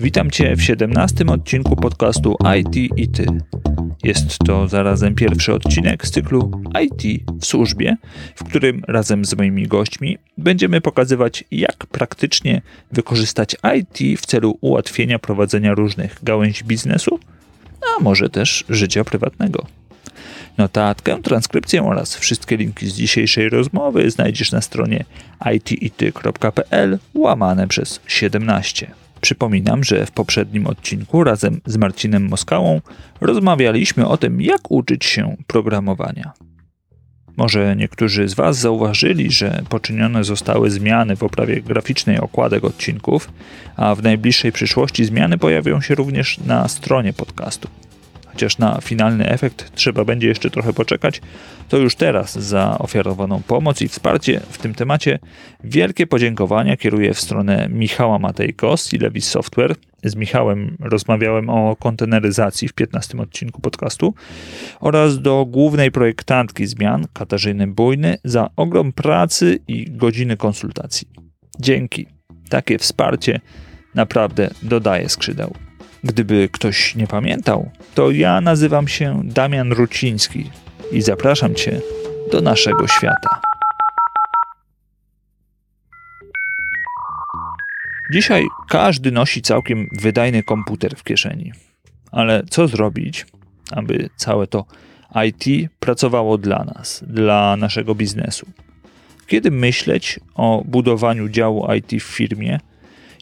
Witam Cię w 17 odcinku podcastu IT i Ty. Jest to zarazem pierwszy odcinek z cyklu IT w służbie, w którym razem z moimi gośćmi będziemy pokazywać, jak praktycznie wykorzystać IT w celu ułatwienia prowadzenia różnych gałęzi biznesu, a może też życia prywatnego. Notatkę, transkrypcję oraz wszystkie linki z dzisiejszej rozmowy znajdziesz na stronie itity.pl łamane przez 17. Przypominam, że w poprzednim odcinku razem z Marcinem Moskałą rozmawialiśmy o tym, jak uczyć się programowania. Może niektórzy z Was zauważyli, że poczynione zostały zmiany w oprawie graficznej okładek odcinków, a w najbliższej przyszłości zmiany pojawią się również na stronie podcastu chociaż na finalny efekt trzeba będzie jeszcze trochę poczekać, to już teraz za ofiarowaną pomoc i wsparcie w tym temacie wielkie podziękowania kieruję w stronę Michała Matejko z Levis Software. Z Michałem rozmawiałem o konteneryzacji w 15 odcinku podcastu oraz do głównej projektantki zmian Katarzyny Bujny za ogrom pracy i godziny konsultacji. Dzięki. Takie wsparcie naprawdę dodaje skrzydeł. Gdyby ktoś nie pamiętał, to ja nazywam się Damian Ruciński i zapraszam Cię do naszego świata. Dzisiaj każdy nosi całkiem wydajny komputer w kieszeni. Ale co zrobić, aby całe to IT pracowało dla nas, dla naszego biznesu? Kiedy myśleć o budowaniu działu IT w firmie,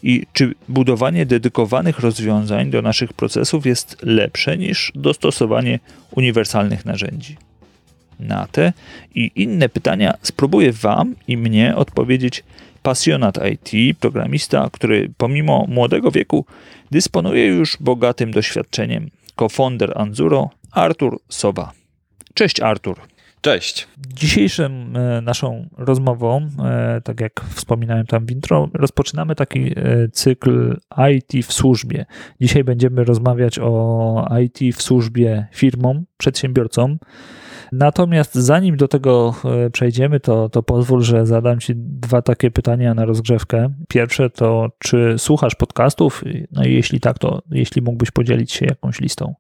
i czy budowanie dedykowanych rozwiązań do naszych procesów jest lepsze niż dostosowanie uniwersalnych narzędzi? Na te i inne pytania spróbuję Wam i mnie odpowiedzieć pasjonat IT, programista, który pomimo młodego wieku dysponuje już bogatym doświadczeniem. Co-founder Anzuro, Artur Sowa. Cześć Artur. Cześć. Dzisiejszą e, naszą rozmową, e, tak jak wspominałem tam w intro, rozpoczynamy taki e, cykl IT w służbie. Dzisiaj będziemy rozmawiać o IT w służbie firmom, przedsiębiorcom. Natomiast zanim do tego przejdziemy, to, to pozwól, że zadam Ci dwa takie pytania na rozgrzewkę. Pierwsze to, czy słuchasz podcastów? No i jeśli tak, to jeśli mógłbyś podzielić się jakąś listą.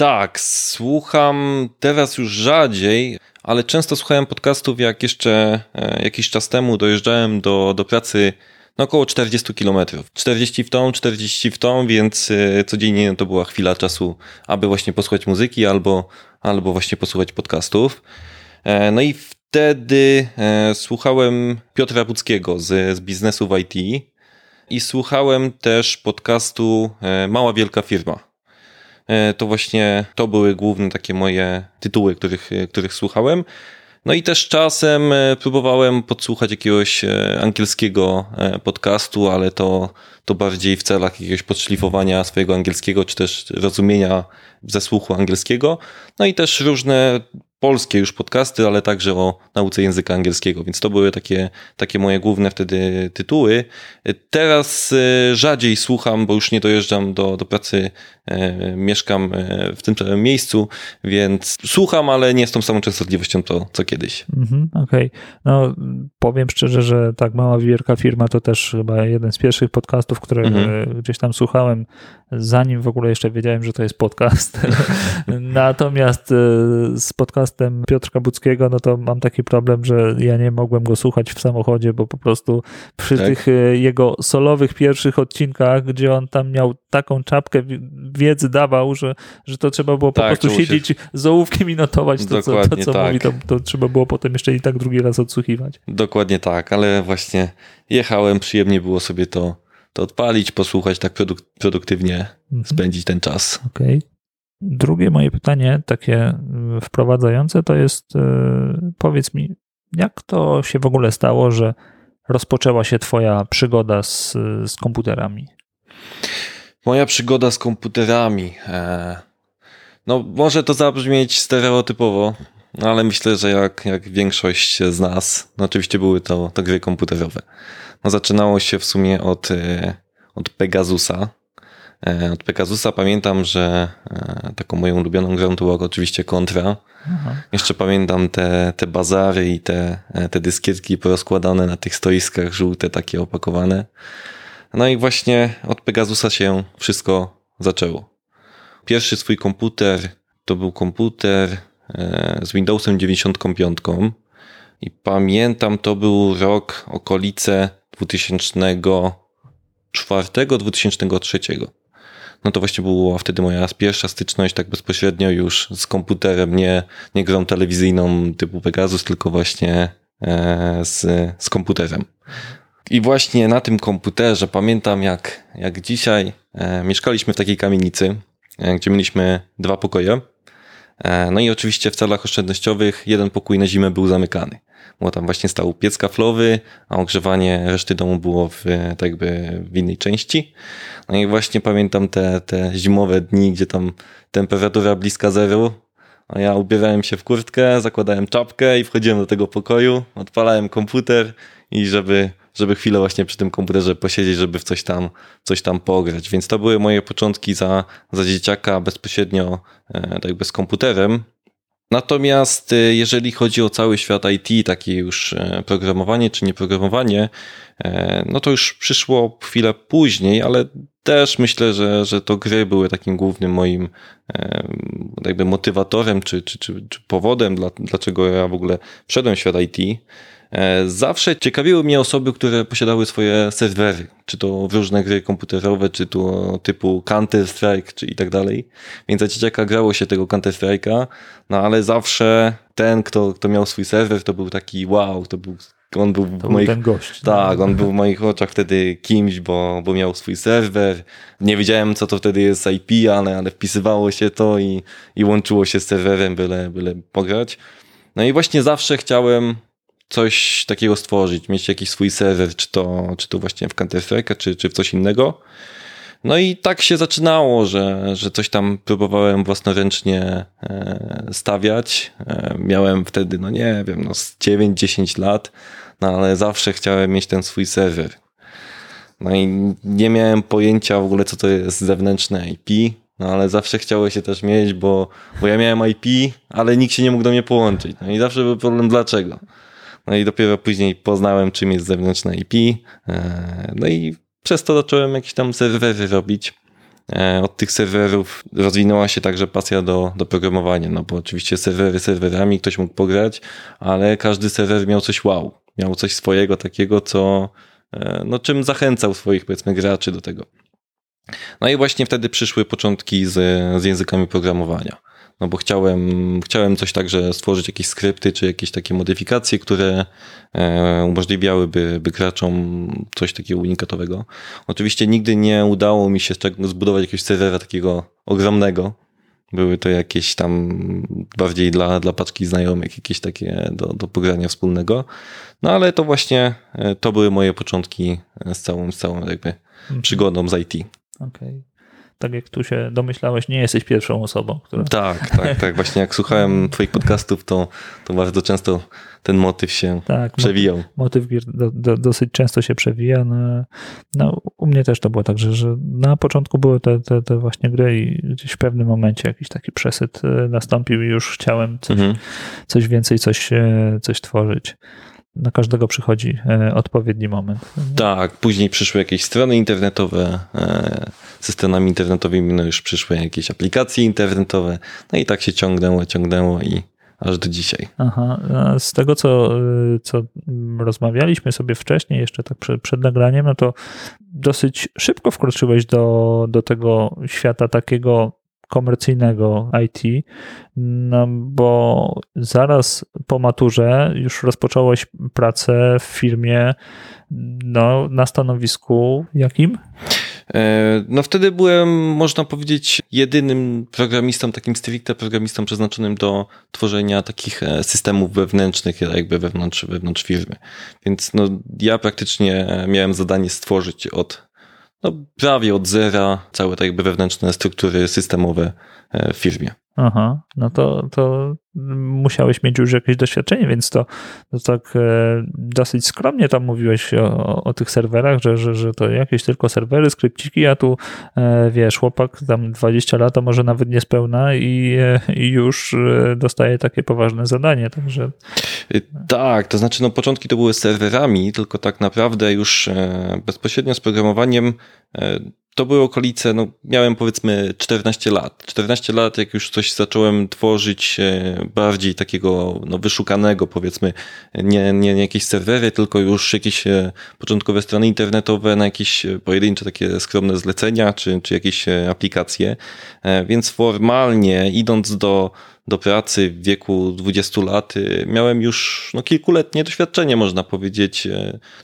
Tak, słucham teraz już rzadziej, ale często słuchałem podcastów, jak jeszcze e, jakiś czas temu dojeżdżałem do, do pracy no około 40 km. 40 w tą, 40 w tą, więc e, codziennie to była chwila czasu, aby właśnie posłuchać muzyki albo, albo właśnie posłuchać podcastów. E, no i wtedy słuchałem Piotra Puckiego z, z biznesu w IT i słuchałem też podcastu Mała Wielka Firma to właśnie to były główne takie moje tytuły, których, e, których słuchałem. No i też czasem e, próbowałem podsłuchać jakiegoś angielskiego podcastu, ale to, to bardziej w celach jakiegoś podszlifowania swojego angielskiego, czy też rozumienia ze słuchu angielskiego. No i też różne polskie już podcasty, ale także o nauce języka angielskiego, więc to były takie, takie moje główne wtedy tytuły. Teraz e, rzadziej słucham, bo już nie dojeżdżam do, do pracy, e, mieszkam e, w tym samym miejscu, więc słucham, ale nie z tą samą częstotliwością to, co kiedyś. Mhm, Okej. Okay. No, powiem szczerze, że tak mała, wielka firma to też chyba jeden z pierwszych podcastów, które mhm. gdzieś tam słuchałem, zanim w ogóle jeszcze wiedziałem, że to jest podcast. Natomiast z podcastem Piotrka Buckiego, no to mam taki problem, że ja nie mogłem go słuchać w samochodzie, bo po prostu przy tak. tych e, jego solowych pierwszych odcinkach, gdzie on tam miał taką czapkę wiedzy dawał, że, że to trzeba było po tak, prostu siedzieć się... z ołówkiem i notować to, co, to, co tak. mówi, to, to trzeba było potem jeszcze i tak drugi raz odsłuchiwać. Dokładnie tak, ale właśnie jechałem, przyjemnie było sobie to to odpalić, posłuchać, tak produk produktywnie mhm. spędzić ten czas. Okej. Okay. Drugie moje pytanie, takie y, wprowadzające, to jest: y, powiedz mi, jak to się w ogóle stało, że rozpoczęła się Twoja przygoda z, z komputerami? Moja przygoda z komputerami. E, no, może to zabrzmieć stereotypowo, ale myślę, że jak, jak większość z nas, no oczywiście były to, to gry komputerowe. No, zaczynało się w sumie od, e, od Pegasusa, E, od Pegasusa pamiętam, że e, taką moją ulubioną grą to była oczywiście Contra. Aha. Jeszcze pamiętam te, te bazary i te, te dyskietki porozkładane na tych stoiskach, żółte takie opakowane. No i właśnie od Pegasusa się wszystko zaczęło. Pierwszy swój komputer to był komputer z Windowsem 95 i pamiętam, to był rok, okolice 2004-2003. No to właśnie była wtedy moja pierwsza styczność tak bezpośrednio już z komputerem, nie, nie grą telewizyjną typu Pegasus, tylko właśnie e, z, z komputerem. I właśnie na tym komputerze pamiętam jak, jak dzisiaj e, mieszkaliśmy w takiej kamienicy, e, gdzie mieliśmy dwa pokoje. E, no i oczywiście w celach oszczędnościowych jeden pokój na zimę był zamykany. Bo tam właśnie stał piec kaflowy, a ogrzewanie reszty domu było w, tak jakby w innej części. No i właśnie pamiętam te, te zimowe dni, gdzie tam temperatura bliska zeru, a ja ubierałem się w kurtkę, zakładałem czapkę i wchodziłem do tego pokoju, odpalałem komputer i żeby żeby chwilę właśnie przy tym komputerze posiedzieć, żeby w coś tam, coś tam pograć. Więc to były moje początki za, za dzieciaka bezpośrednio e, tak jakby z komputerem. Natomiast e, jeżeli chodzi o cały świat IT, takie już e, programowanie czy nieprogramowanie, no to już przyszło chwilę później, ale też myślę, że, że to gry były takim głównym moim jakby motywatorem czy, czy, czy, czy powodem, dla, dlaczego ja w ogóle wszedłem w świat IT. E, zawsze ciekawiły mnie osoby, które posiadały swoje serwery, czy to w różne gry komputerowe, czy to typu Counter-Strike, czy i tak dalej. Więc za dzieciaka grało się tego Counter-Strike'a, no ale zawsze ten, kto, kto miał swój serwer, to był taki wow, to był on był to w moich, był ten gość. Tak, on był w moich oczach wtedy kimś, bo, bo miał swój serwer. Nie wiedziałem, co to wtedy jest IP, ale, ale wpisywało się to i, i łączyło się z serwerem, byle, byle pograć. No i właśnie zawsze chciałem coś takiego stworzyć, mieć jakiś swój serwer, czy to, czy to właśnie w Counter-Strike, czy, czy w coś innego. No i tak się zaczynało, że, że coś tam próbowałem własnoręcznie e, stawiać. E, miałem wtedy, no nie wiem, no z 9-10 lat, no ale zawsze chciałem mieć ten swój serwer. No i nie miałem pojęcia w ogóle, co to jest zewnętrzne IP, no ale zawsze chciało się też mieć, bo, bo ja miałem IP, ale nikt się nie mógł do mnie połączyć. No i zawsze był problem, dlaczego. No i dopiero później poznałem, czym jest zewnętrzne IP. E, no i przez to zacząłem jakieś tam serwery robić. E, od tych serwerów rozwinęła się także pasja do, do programowania, no bo oczywiście serwery serwerami, ktoś mógł pograć, ale każdy serwer miał coś wow, miał coś swojego takiego, co, e, no czym zachęcał swoich powiedzmy graczy do tego. No i właśnie wtedy przyszły początki z, z językami programowania no bo chciałem, chciałem coś także stworzyć jakieś skrypty, czy jakieś takie modyfikacje, które e, umożliwiałyby by graczom coś takiego unikatowego. Oczywiście nigdy nie udało mi się zbudować jakiegoś serwera takiego ogromnego. Były to jakieś tam bardziej dla, dla paczki znajomych, jakieś takie do, do pogrania wspólnego. No ale to właśnie, e, to były moje początki z całą, z całą jakby mhm. przygodą z IT. Okej. Okay tak jak tu się domyślałeś, nie jesteś pierwszą osobą, która... Tak, tak, tak. Właśnie jak słuchałem twoich podcastów, to, to bardzo często ten motyw się tak, przewijał. Motyw do, do, dosyć często się przewija. No, no, u mnie też to było tak, że, że na początku były te, te, te, właśnie gry i gdzieś w pewnym momencie jakiś taki przesyt e, nastąpił i już chciałem coś, mhm. coś więcej, coś, e, coś tworzyć na każdego przychodzi e, odpowiedni moment. Tak, później przyszły jakieś strony internetowe, ze stronami internetowymi no już przyszły jakieś aplikacje internetowe, no i tak się ciągnęło, ciągnęło i aż do dzisiaj. Aha, z tego co, co rozmawialiśmy sobie wcześniej, jeszcze tak przed, przed nagraniem, no to dosyć szybko wkroczyłeś do, do tego świata takiego komercyjnego IT, no bo zaraz po maturze już rozpocząłeś pracę w firmie no, na stanowisku jakim? E, no wtedy byłem, można powiedzieć, jedynym programistą, takim stricte programistą przeznaczonym do tworzenia takich e, systemów wewnętrznych, jakby wewnątrz, wewnątrz firmy. Więc no, ja praktycznie miałem zadanie stworzyć od no, prawie od zera całe tak jakby wewnętrzne struktury systemowe w firmie. Aha, no to, to musiałeś mieć już jakieś doświadczenie, więc to, to tak e, dosyć skromnie tam mówiłeś o, o tych serwerach, że, że, że to jakieś tylko serwery, skrypciki, a tu e, wiesz, chłopak tam 20 lat, a może nawet niespełna i, e, i już e, dostaje takie poważne zadanie, także... Y, tak, to znaczy no początki to były serwerami, tylko tak naprawdę już e, bezpośrednio z programowaniem e, to były okolice, no miałem powiedzmy 14 lat. 14 lat, jak już coś zacząłem tworzyć e, bardziej takiego no, wyszukanego, powiedzmy, nie, nie, nie jakieś serwery, tylko już jakieś e, początkowe strony internetowe na jakieś e, pojedyncze takie skromne zlecenia, czy, czy jakieś aplikacje. Więc formalnie idąc do, do pracy w wieku 20 lat miałem już no, kilkuletnie doświadczenie, można powiedzieć.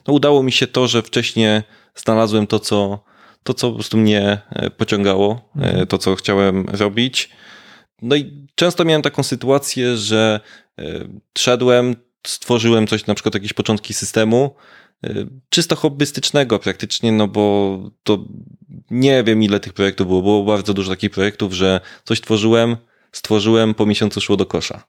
No, udało mi się to, że wcześniej znalazłem to, co to, co po prostu mnie e, pociągało, e, mhm. to, co chciałem robić. No i często miałem taką sytuację, że e, szedłem, stworzyłem coś, na przykład jakieś początki systemu, czysto hobbystycznego praktycznie, no bo to nie wiem ile tych projektów było, było bardzo dużo takich projektów, że coś tworzyłem, stworzyłem, po miesiącu szło do kosza.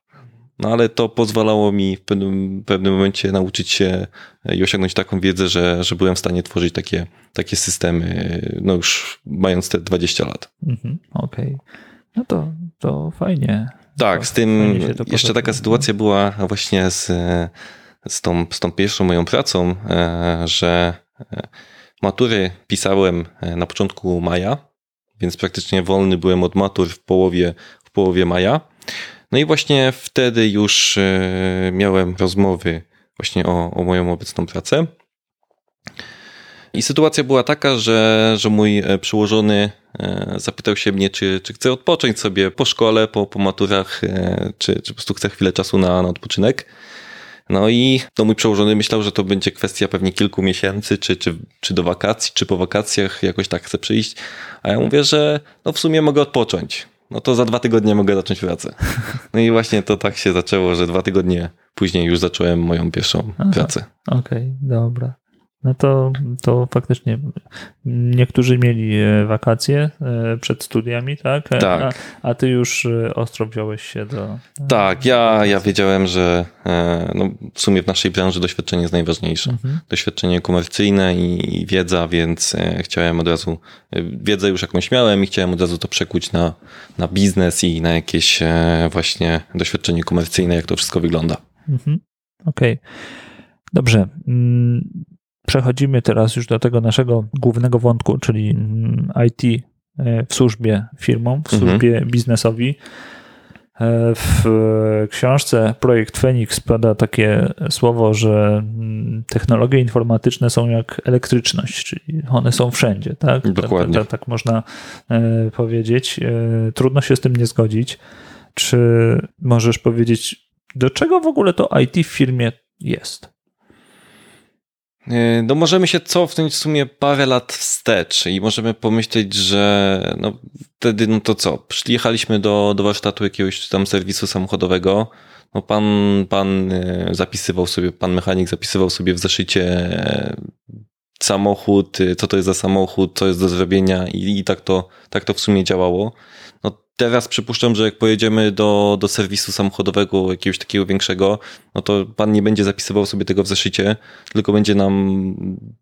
No ale to pozwalało mi w pewnym, pewnym momencie nauczyć się i osiągnąć taką wiedzę, że, że byłem w stanie tworzyć takie, takie systemy, no już mając te 20 lat. Mhm, Okej. Okay. No to, to fajnie. Tak, z tym jeszcze taka sytuacja była właśnie z, z, tą, z tą pierwszą moją pracą, e, że e, matury pisałem e, na początku maja, więc praktycznie wolny byłem od matur w połowie, w połowie maja. No i właśnie wtedy już e, miałem rozmowy właśnie o, o moją obecną pracę. I sytuacja była taka, że, że mój e, przełożony e, zapytał się mnie, czy, czy chcę odpocząć sobie po szkole, po, po maturach, czy, czy po prostu chcę chwilę czasu na, na odpoczynek. No i to mój przełożony myślał, że to będzie kwestia pewnie kilku miesięcy, czy, czy, czy do wakacji, czy po wakacjach jakoś tak chcę przyjść. A ja mówię, że no w sumie mogę odpocząć no to za dwa tygodnie mogę zacząć pracę. No i właśnie to tak się zaczęło, że dwa tygodnie później już zacząłem moją pierwszą Aha, pracę. Okej, okay, dobra. No to, to faktycznie niektórzy mieli e, wakacje e, przed studiami, tak? E, tak. A, a ty już ostro wziąłeś się do. Tak, ja, ja wiedziałem, że no, w sumie w naszej branży doświadczenie jest najważniejsze. Mhm. Doświadczenie komercyjne i wiedza, więc chciałem od razu, wiedzę już jakąś miałem i chciałem od razu to przekuć na, na biznes i na jakieś właśnie doświadczenie komercyjne, jak to wszystko wygląda. Mhm. Okej. Okay. Dobrze. Przechodzimy teraz już do tego naszego głównego wątku, czyli mm, IT e, w służbie firmom, w mhm. służbie mhm. biznesowi. E, w książce Projekt Phoenix pada takie słowo, że mm, technologie informatyczne są jak elektryczność, czyli one są wszędzie, tak? Dokładnie. Tak, tak, tak można e, powiedzieć. Trudno się z tym nie zgodzić. Czy możesz powiedzieć, do czego w ogóle to IT w firmie jest? E, no możemy się cofnąć w sumie parę lat wstecz i możemy pomyśleć, że no wtedy no to co, przyjechaliśmy do, do warsztatu jakiegoś tam serwisu samochodowego, no pan, pan e, zapisywał sobie, pan mechanik zapisywał sobie w zeszycie e, samochód, co to jest za samochód, co jest do zrobienia i, i tak, to, tak to w sumie działało. Teraz przypuszczam, że jak pojedziemy do, do serwisu samochodowego jakiegoś takiego większego, no to pan nie będzie zapisywał sobie tego w zeszycie, tylko będzie nam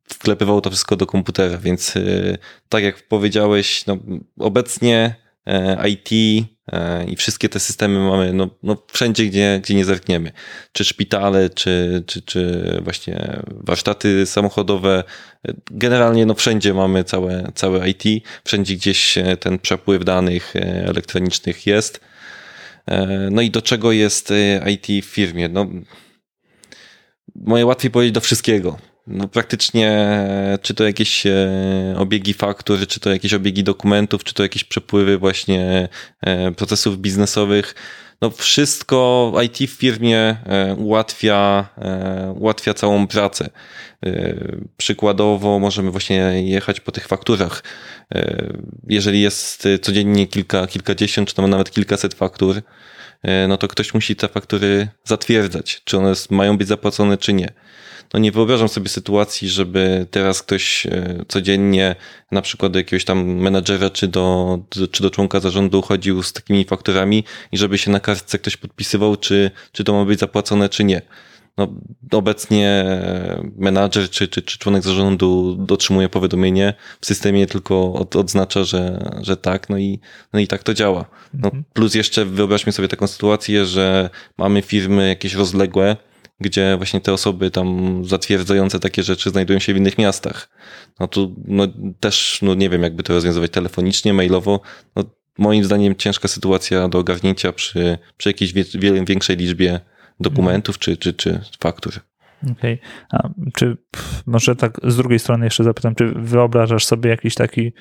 wklepywał to wszystko do komputera, więc yy, tak jak powiedziałeś, no, obecnie IT e, i wszystkie te systemy mamy no, no wszędzie, gdzie, gdzie nie zerkniemy. Czy szpitale, czy, czy, czy właśnie warsztaty samochodowe. Generalnie no wszędzie mamy całe, całe IT, wszędzie gdzieś ten przepływ danych e, elektronicznych jest. No i do czego jest IT w firmie? No, moje łatwiej powiedzieć do wszystkiego no praktycznie czy to jakieś e, obiegi faktur, czy to jakieś obiegi dokumentów, czy to jakieś przepływy właśnie e, procesów biznesowych. No wszystko IT w firmie e, ułatwia, ułatwia całą pracę. Przykładowo możemy właśnie jechać po tych fakturach. Jeżeli jest codziennie kilka, kilkadziesiąt, czy nawet kilkaset faktur, no to ktoś musi te faktury zatwierdzać, czy one mają być zapłacone, czy nie. No nie wyobrażam sobie sytuacji, żeby teraz ktoś e, codziennie na przykład do jakiegoś tam menadżera czy do, czy do członka zarządu chodził z takimi fakturami i żeby się na kartce ktoś podpisywał, czy, czy to ma być zapłacone, czy nie. No, obecnie menadżer czy, czy, czy członek zarządu otrzymuje powiadomienie w systemie, tylko od, odznacza, że, że tak, no i, no i tak to działa. No, mhm. plus jeszcze wyobraźmy sobie taką sytuację, że mamy firmy jakieś rozległe, gdzie właśnie te osoby tam zatwierdzające takie rzeczy znajdują się w innych miastach. No tu no, też, no nie wiem, jakby to rozwiązywać telefonicznie, mailowo. No, moim zdaniem ciężka sytuacja do ogarnięcia przy, przy jakiejś wie, większej liczbie dokumentów czy, czy, czy faktur. Okej. Okay. A czy może tak z drugiej strony jeszcze zapytam, czy wyobrażasz sobie jakiś taki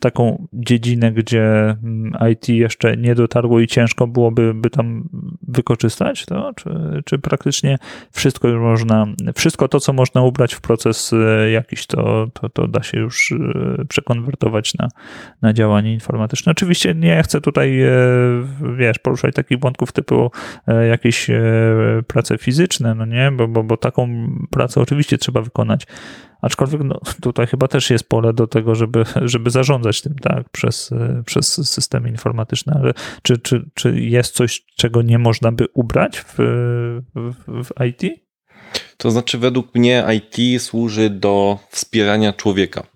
taką dziedzinę, gdzie mm, IT jeszcze nie dotarło i ciężko byłoby by tam wykorzystać to, czy, czy praktycznie wszystko już można, wszystko to, co można ubrać w proces e, jakiś, to, to, to da się już e, przekonwertować na, na działanie informatyczne. Oczywiście nie chcę tutaj, wiesz, poruszać takich wątków typu jakieś prace fizyczne, no nie, bo, bo, bo taką pracę oczywiście trzeba wykonać, Aczkolwiek no, tutaj chyba też jest pole do tego, żeby, żeby zarządzać tym tak, przez, przez systemy informatyczne, ale czy, czy, czy jest coś, czego nie można by ubrać w, w, w IT? To znaczy, według mnie IT służy do wspierania człowieka.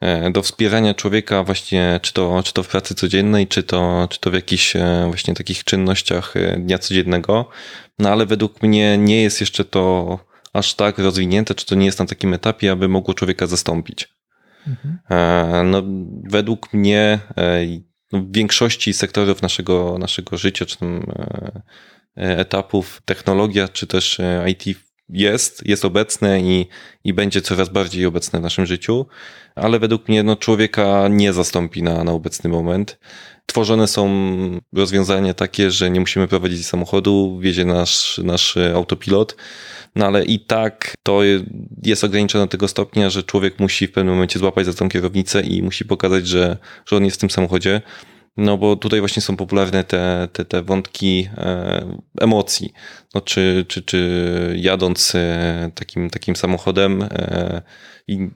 E, do wspierania człowieka właśnie, czy to, czy to w pracy codziennej, czy to, czy to w jakichś e, właśnie takich czynnościach e, dnia codziennego. No ale według mnie nie jest jeszcze to aż tak rozwinięte, czy to nie jest na takim etapie, aby mogło człowieka zastąpić. Mhm. E, no, według mnie e, no, w większości sektorów naszego, naszego życia, czy tam e, etapów technologia, czy też IT jest, jest obecne i, i będzie coraz bardziej obecne w naszym życiu, ale według mnie no, człowieka nie zastąpi na, na obecny moment. Tworzone są rozwiązania takie, że nie musimy prowadzić samochodu, wiezie nasz, nasz autopilot, no ale i tak to jest ograniczone do tego stopnia, że człowiek musi w pewnym momencie złapać za tą kierownicę i musi pokazać, że, że on jest w tym samochodzie. No bo tutaj właśnie są popularne te, te, te wątki e, emocji. No czy, czy, czy jadąc e, takim, takim samochodem e, i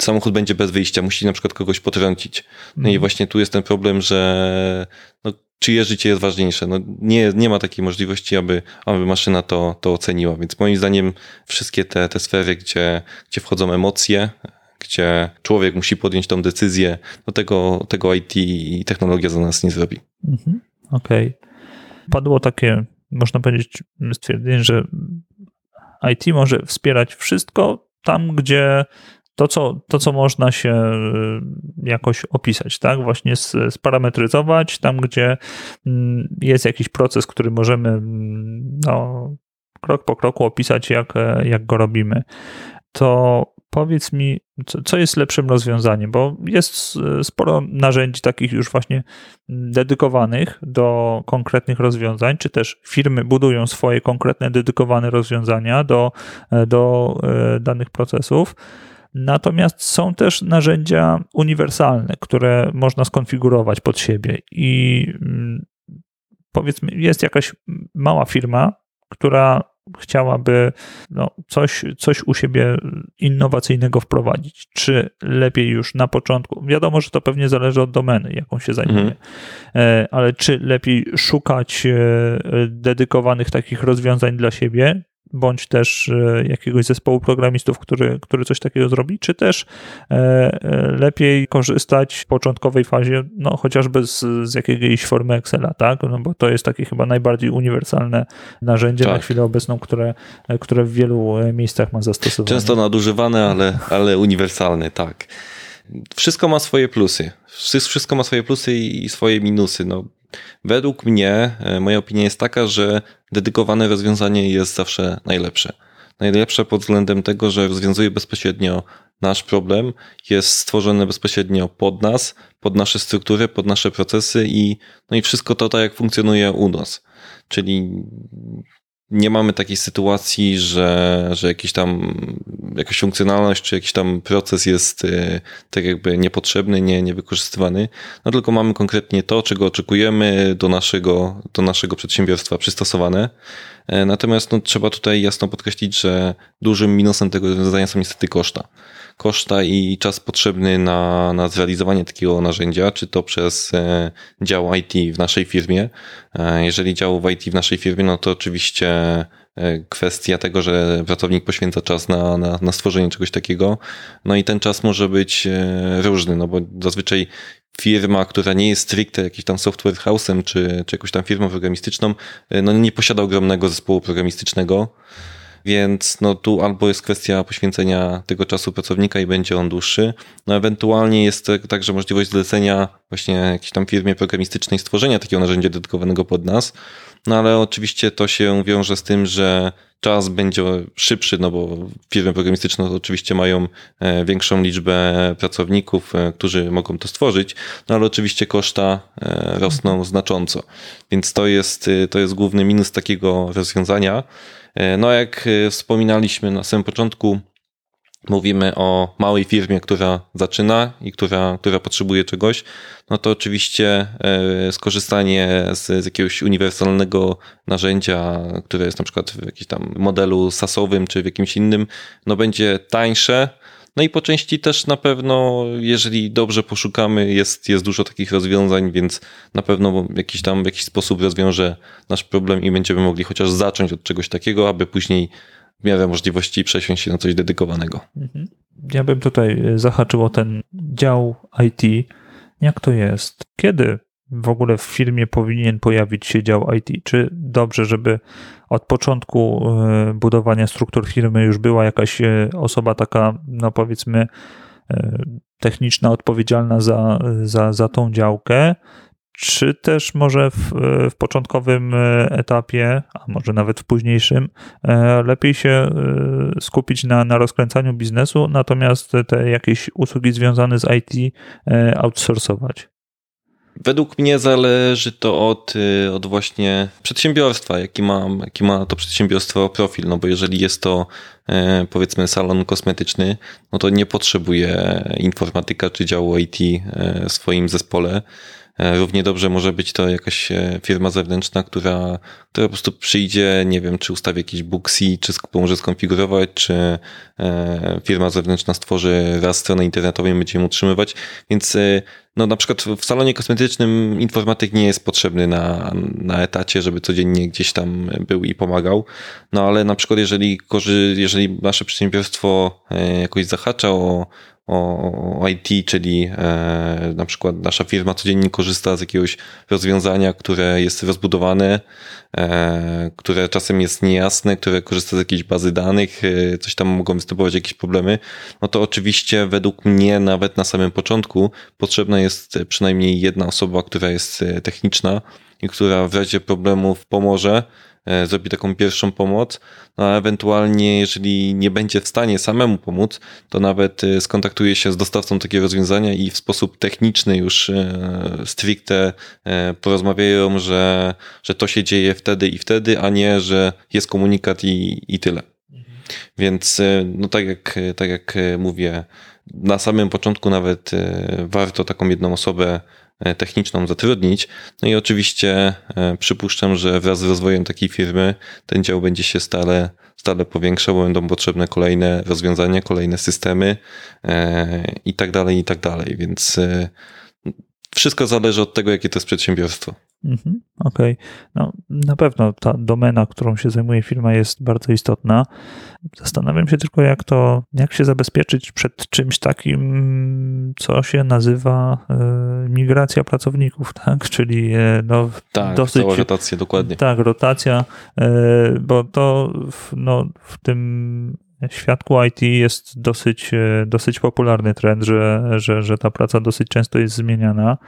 samochód będzie bez wyjścia, musi na przykład kogoś potrącić. No mm. i mhm. właśnie tu jest ten problem, że no, czyje życie jest ważniejsze. No nie, nie ma takiej możliwości, aby, aby maszyna to, to oceniła. Więc moim zdaniem wszystkie te, te sfery, gdzie, gdzie wchodzą emocje, gdzie człowiek musi podjąć tą decyzję, no tego, tego IT i technologia za nas nie zrobi. Mhm. Okej. Okay. Padło takie, można powiedzieć, stwierdzenie, że IT może wspierać wszystko tam, gdzie to, co, to, co można się y, jakoś opisać, tak? Właśnie sparametryzować tam, gdzie mm, jest jakiś proces, który możemy mm, no, krok po kroku opisać, jak, jak go robimy. To powiedz mi, co, co jest lepszym rozwiązaniem, bo jest sporo narzędzi takich już właśnie dedykowanych do konkretnych rozwiązań, czy też firmy budują swoje konkretne, dedykowane rozwiązania do, do e, danych procesów. Natomiast są też narzędzia uniwersalne, które można skonfigurować pod siebie i mm, powiedzmy, jest jakaś mała firma, która chciałaby no, coś, coś u siebie innowacyjnego wprowadzić. Czy lepiej już na początku, wiadomo, że to pewnie zależy od domeny, jaką się zajmuje, mhm. E, ale czy lepiej szukać e, dedykowanych takich rozwiązań dla siebie, bądź też e, jakiegoś zespołu programistów, który, który coś takiego zrobi, czy też e, e, lepiej korzystać w początkowej fazie, no chociażby z, z jakiejś formy Excela, tak? No bo to jest takie chyba najbardziej uniwersalne narzędzie tak. na chwilę obecną, które, które w wielu miejscach ma zastosowanie. Często nadużywane, ale, ale uniwersalne, tak. Wszystko ma swoje plusy. Wszystko ma swoje plusy i swoje minusy. No, Według mnie, e, moja opinia jest taka, że dedykowane rozwiązanie jest zawsze najlepsze. Najlepsze pod względem tego, że rozwiązuje bezpośrednio nasz problem, jest stworzone bezpośrednio pod nas, pod nasze struktury, pod nasze procesy i, no i wszystko to tak, jak funkcjonuje u nas. Czyli nie mamy takiej sytuacji, że, że jakiś tam, jakaś funkcjonalność czy jakiś tam proces jest e, tak jakby niepotrzebny, nie, niewykorzystywany, no tylko mamy konkretnie to, czego oczekujemy do naszego, do naszego przedsiębiorstwa przystosowane. E, natomiast no, trzeba tutaj jasno podkreślić, że dużym minusem tego rozwiązania są niestety koszta koszta i czas potrzebny na, na zrealizowanie takiego narzędzia, czy to przez e, dział IT w naszej firmie. E, jeżeli dział w IT w naszej firmie, no to oczywiście kwestia tego, że pracownik poświęca czas na, na, na stworzenie czegoś takiego. No i ten czas może być różny, no bo zazwyczaj firma, która nie jest stricte jakimś tam software house'em, czy, czy jakąś tam firmą programistyczną, no nie posiada ogromnego zespołu programistycznego. Więc no tu albo jest kwestia poświęcenia tego czasu pracownika i będzie on dłuższy, no ewentualnie jest także możliwość zlecenia właśnie jakiejś tam firmie programistycznej stworzenia takiego narzędzia dedykowanego pod nas, no ale oczywiście to się wiąże z tym, że czas będzie szybszy, no bo firmy programistyczne oczywiście mają e, większą liczbę pracowników, e, którzy mogą to stworzyć, no ale oczywiście koszta e, rosną znacząco. Więc to jest, to jest główny minus takiego rozwiązania. No jak wspominaliśmy na samym początku, mówimy o małej firmie, która zaczyna i która, która potrzebuje czegoś, no to oczywiście e, skorzystanie z, z jakiegoś uniwersalnego narzędzia, które jest na przykład w jakimś tam modelu sasowym czy w jakimś innym, no będzie tańsze, no i po części też na pewno, jeżeli dobrze poszukamy, jest, jest dużo takich rozwiązań, więc na pewno jakiś tam w jakiś sposób rozwiąże nasz problem i będziemy mogli chociaż zacząć od czegoś takiego, aby później miarę możliwości przesiąść się na coś dedykowanego. Mhm. Ja bym tutaj zahaczył o ten dział IT. Jak to jest? Kiedy w ogóle w firmie powinien pojawić się dział IT? Czy dobrze, żeby od początku e, budowania struktur firmy już była jakaś e, osoba taka, no powiedzmy, techniczna, odpowiedzialna za, za, za tą działkę? Czy też może w, w początkowym etapie, a może nawet w późniejszym, lepiej się skupić na, na rozkręcaniu biznesu, natomiast te jakieś usługi związane z IT outsourcować? Według mnie zależy to od, od właśnie przedsiębiorstwa, jaki ma, jaki ma to przedsiębiorstwo profil, no bo jeżeli jest to e, powiedzmy salon kosmetyczny, no to nie potrzebuje informatyka czy działu IT e, w swoim zespole. E, równie dobrze może być to jakaś firma zewnętrzna, która, która po prostu przyjdzie, nie wiem, czy ustawi jakiś Booksy, czy pomoże skonfigurować, czy firma zewnętrzna stworzy raz stronę internetową i będzie ją utrzymywać. Więc no na przykład w salonie kosmetycznym informatyk nie jest potrzebny na, na etacie, żeby codziennie gdzieś tam był i pomagał. No ale na przykład jeżeli, jeżeli nasze przedsiębiorstwo e, jakoś zahacza o, o IT, czyli e, na przykład nasza firma codziennie korzysta z jakiegoś rozwiązania, które jest rozbudowane, e, które czasem jest niejasne, które korzysta z jakiejś bazy danych, e, coś tam mogą występować jakieś problemy, no to oczywiście według mnie nawet na samym początku potrzebna jest przynajmniej jedna osoba, która jest techniczna i która w razie problemów pomoże, E, zrobi taką pierwszą pomoc, no a ewentualnie jeżeli nie będzie w stanie samemu pomóc, to nawet e, skontaktuje się z dostawcą takiego rozwiązania i w sposób techniczny już e, stricte porozmawiają, że, że to się dzieje wtedy i wtedy, a nie, że jest komunikat i, i tyle. Więc no tak jak, tak jak mówię, na samym początku nawet warto taką jedną osobę E, techniczną zatrudnić. No i oczywiście e, przypuszczam, że wraz z rozwojem takiej firmy ten dział będzie się stale, stale powiększał, będą potrzebne kolejne rozwiązania, kolejne systemy e, i tak dalej, i tak dalej. Więc wszystko zależy od tego, jakie to jest przedsiębiorstwo. Mhm, Okej. Okay. No, na pewno ta domena, którą się zajmuje firma, jest bardzo istotna. Zastanawiam się tylko, jak to, jak się zabezpieczyć przed czymś takim, co się nazywa e, migracja pracowników, tak? Czyli e, no, tak, dosyć. Cała rotacja, dokładnie. Tak, rotacja, e, bo to w, no, w tym świadku IT jest dosyć, dosyć popularny trend, że, że, że ta praca dosyć często jest zmieniana.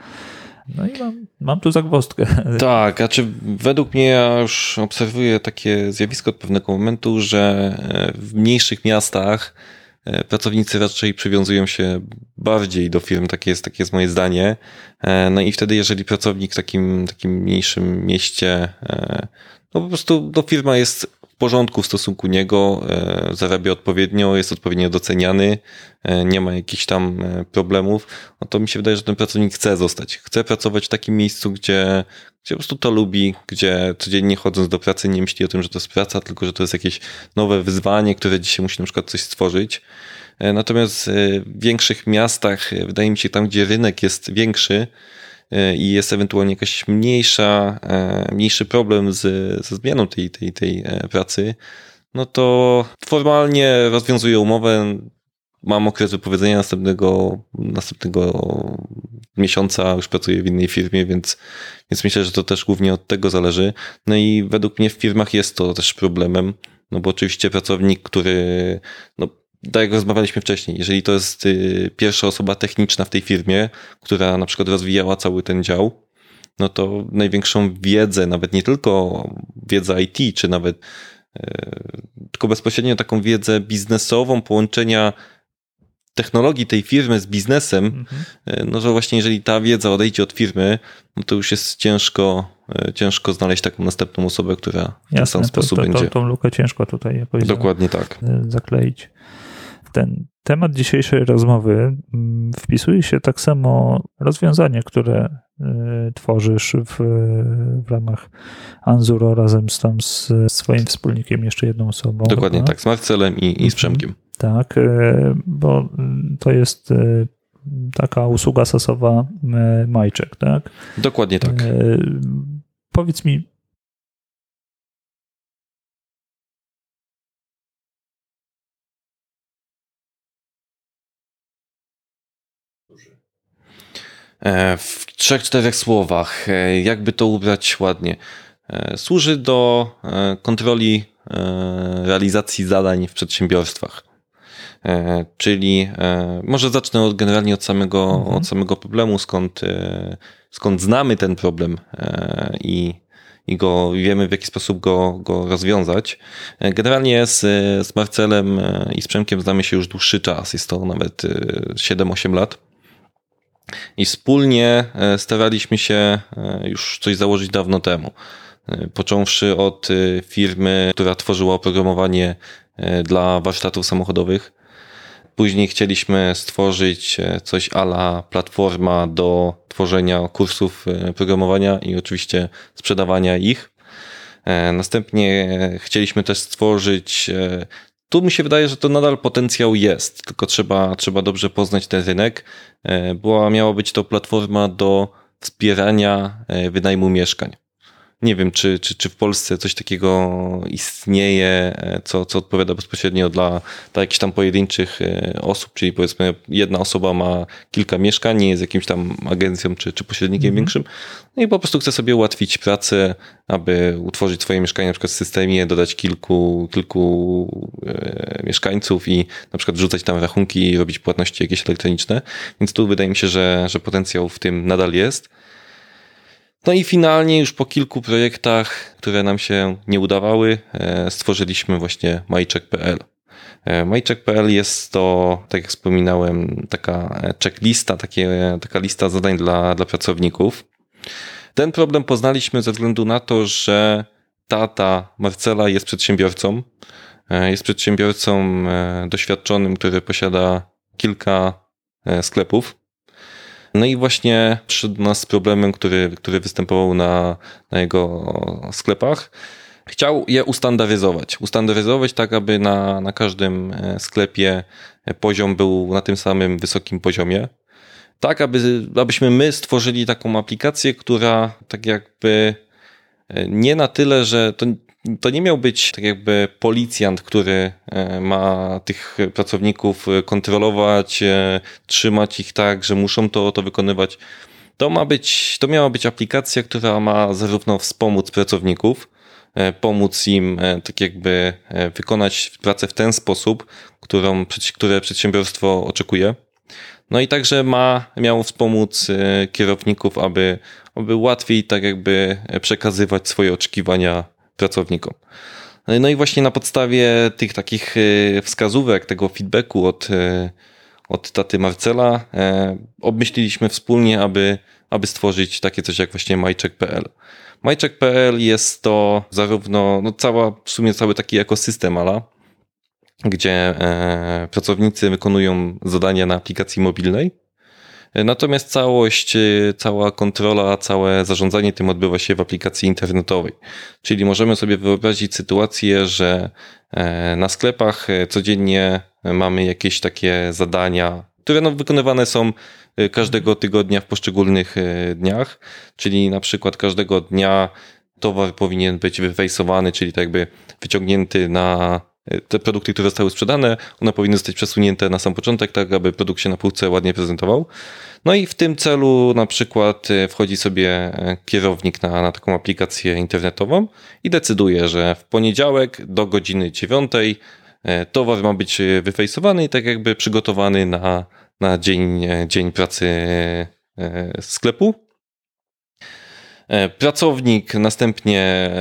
No i mam, mam tu zagwozdkę. Tak, znaczy według mnie ja już obserwuję takie zjawisko od pewnego momentu, że e, w mniejszych miastach e, pracownicy raczej przywiązują się bardziej do firm, takie jest, takie jest moje zdanie. E, no i wtedy, jeżeli pracownik w takim, takim mniejszym mieście no po prostu no, firma jest porządku w stosunku niego, e, zarabia odpowiednio, jest odpowiednio doceniany, e, nie ma jakichś tam e, problemów, no to mi się wydaje, że ten pracownik chce zostać. Chce pracować w takim miejscu, gdzie, gdzie po prostu to lubi, gdzie codziennie chodząc do pracy nie myśli o tym, że to jest praca, tylko że to jest jakieś nowe wyzwanie, które dzisiaj musi na przykład coś stworzyć. Natomiast w większych miastach, wydaje mi się, tam gdzie rynek jest większy, i jest ewentualnie jakaś mniejsza, e, mniejszy problem z, ze zmianą tej, tej, tej e, pracy, no to formalnie rozwiązuję umowę, mam okres wypowiedzenia następnego, następnego miesiąca, już pracuję w innej firmie, więc, więc myślę, że to też głównie od tego zależy. No i według mnie w firmach jest to też problemem, no bo oczywiście pracownik, który no, tak jak rozmawialiśmy wcześniej, jeżeli to jest y, pierwsza osoba techniczna w tej firmie, która na przykład rozwijała cały ten dział, no to największą wiedzę, nawet nie tylko wiedzę IT, czy nawet y, tylko bezpośrednio taką wiedzę biznesową, połączenia technologii tej firmy z biznesem, mhm. Y, no że właśnie jeżeli ta wiedza odejdzie od firmy, no to już jest ciężko, ciężko znaleźć taką następną osobę, która Jasne, w ten sam sposób to, to, będzie. Tą lukę ciężko tutaj Dokładnie tak. zakleić. Ten temat dzisiejszej rozmowy mm, wpisuje się tak samo rozwiązanie, które y, tworzysz w, w ramach Anzuro razem z, tam z swoim wspólnikiem, jeszcze jedną osobą. Dokładnie tak, z Marcelem i, i z mhm. Przemkiem. Tak, y, bo to jest y, taka usługa sasowa Majczek, tak? Dokładnie tak. Powiedz mi, w trzech, czterech słowach, e, jakby to ubrać ładnie. E, służy do kontroli realizacji zadań w przedsiębiorstwach. Czyli może zacznę od, generalnie od samego, mhm. od samego problemu, skąd, skąd znamy ten problem i, i go wiemy, w jaki sposób go, go rozwiązać. Generalnie z, z Marcelem i z Przemkiem znamy się już dłuższy czas, jest to nawet 7-8 lat. I wspólnie e, staraliśmy się e, już coś założyć dawno temu. E, począwszy od firmy, która tworzyła oprogramowanie dla warsztatów samochodowych. Później chcieliśmy stworzyć coś ala platforma do tworzenia kursów programowania i oczywiście sprzedawania ich. Następnie chcieliśmy też stworzyć tu mi się wydaje, że to nadal potencjał jest, tylko trzeba, trzeba dobrze poznać ten rynek. E, była, miała być to platforma do wspierania e, wynajmu mieszkań. Nie wiem, czy, czy, czy w Polsce coś takiego istnieje, e, co, co odpowiada bezpośrednio dla, dla jakichś tam pojedynczych e, osób, czyli powiedzmy jedna osoba ma kilka mieszkań, nie jest jakimś tam agencją czy, czy pośrednikiem mm -hmm. większym no i po prostu chce sobie ułatwić pracę, aby utworzyć swoje mieszkanie na przykład w systemie, dodać kilku, kilku e, mieszkańców i na przykład wrzucać tam rachunki i robić płatności jakieś elektroniczne. Więc tu wydaje mi się, że, że potencjał w tym nadal jest. No i finalnie już po kilku projektach, które nam się nie udawały, e, stworzyliśmy właśnie majczek.pl. E, Majczek.pl jest to, tak jak wspominałem, taka checklista, takie, taka lista zadań dla, dla pracowników. Ten problem poznaliśmy ze względu na to, że tata Marcela jest przedsiębiorcą. E, jest przedsiębiorcą doświadczonym, który posiada kilka sklepów. No i właśnie przyszedł do nas z problemem, który, który występował na, na jego sklepach. Chciał je ustandaryzować. Ustandaryzować tak, aby na, na każdym e, sklepie poziom był na tym samym wysokim poziomie. Tak, aby, abyśmy my stworzyli taką aplikację, która tak jakby e, nie na tyle, że to to nie miał być tak jakby policjant, który e, ma tych pracowników e, kontrolować, e, trzymać ich tak, że muszą to, to wykonywać. To ma być, to miała być aplikacja, która ma zarówno wspomóc pracowników, pomóc im tak jakby wykonać pracę w ten sposób, którą, które przedsiębiorstwo oczekuje. No i także ma, miało wspomóc kierowników, aby, aby łatwiej tak jakby przekazywać swoje oczekiwania pracownikom. No i właśnie na podstawie tych takich e, wskazówek, tego feedbacku od, e, od taty Marcela, obmyśliliśmy wspólnie, aby, aby stworzyć takie coś jak właśnie mycheck.pl. MyCheck.pl jest to zarówno no cała, w sumie cały taki ekosystem ala, gdzie e, pracownicy wykonują zadania na aplikacji mobilnej. Natomiast całość, e, cała kontrola, całe zarządzanie tym odbywa się w aplikacji internetowej. Czyli możemy sobie wyobrazić sytuację, że e, na sklepach codziennie mamy jakieś takie zadania, które no wykonywane są Y, każdego tygodnia w poszczególnych y, dniach, czyli na przykład każdego dnia towar powinien być wyfejsowany, czyli tak jakby wyciągnięty na y, te produkty, które zostały sprzedane, one powinny zostać przesunięte na sam początek, tak aby produkt się na półce ładnie prezentował. No i w tym celu na przykład wchodzi sobie kierownik na, na taką aplikację internetową i decyduje, że w poniedziałek do godziny dziewiątej towar ma być wyfejsowany i tak jakby przygotowany na, na dzień, dzień pracy e, sklepu. E, pracownik następnie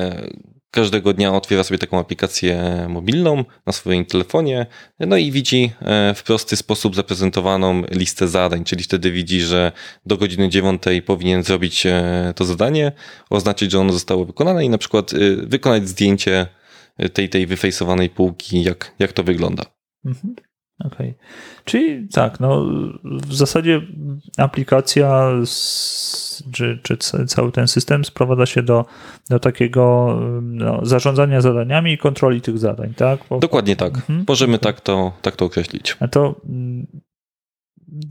każdego dnia otwiera sobie taką aplikację mobilną na swoim telefonie, no i widzi e, w prosty sposób zaprezentowaną listę zadań, czyli wtedy widzi, że do godziny 9 powinien zrobić to zadanie, oznaczyć, że ono zostało wykonane i na przykład wykonać zdjęcie tej, tej wyfejsowanej półki, jak, jak to wygląda. Mhm. Okej. Okay. Czyli tak, no w zasadzie aplikacja czy, czy cały ten system sprowadza się do, do takiego no, zarządzania zadaniami i kontroli tych zadań, tak? Bo, Dokładnie tak. Mhm. Możemy tak to, tak to określić. A to mm,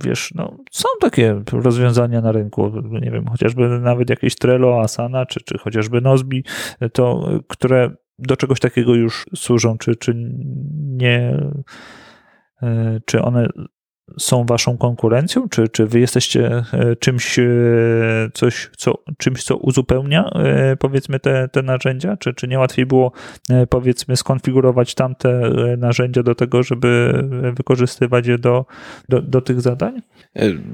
wiesz, no, są takie rozwiązania na rynku, nie wiem, chociażby nawet jakieś Trello, Asana, czy, czy chociażby Nozbi, to, które do czegoś takiego już służą, czy, czy nie czy one są waszą konkurencją, czy, czy wy jesteście e, czymś, e, coś, co, czymś, co uzupełnia powiedzmy te, te narzędzia, czy, czy nie łatwiej było powiedzmy skonfigurować tamte narzędzia do tego, żeby wykorzystywać je do, do, do tych zadań?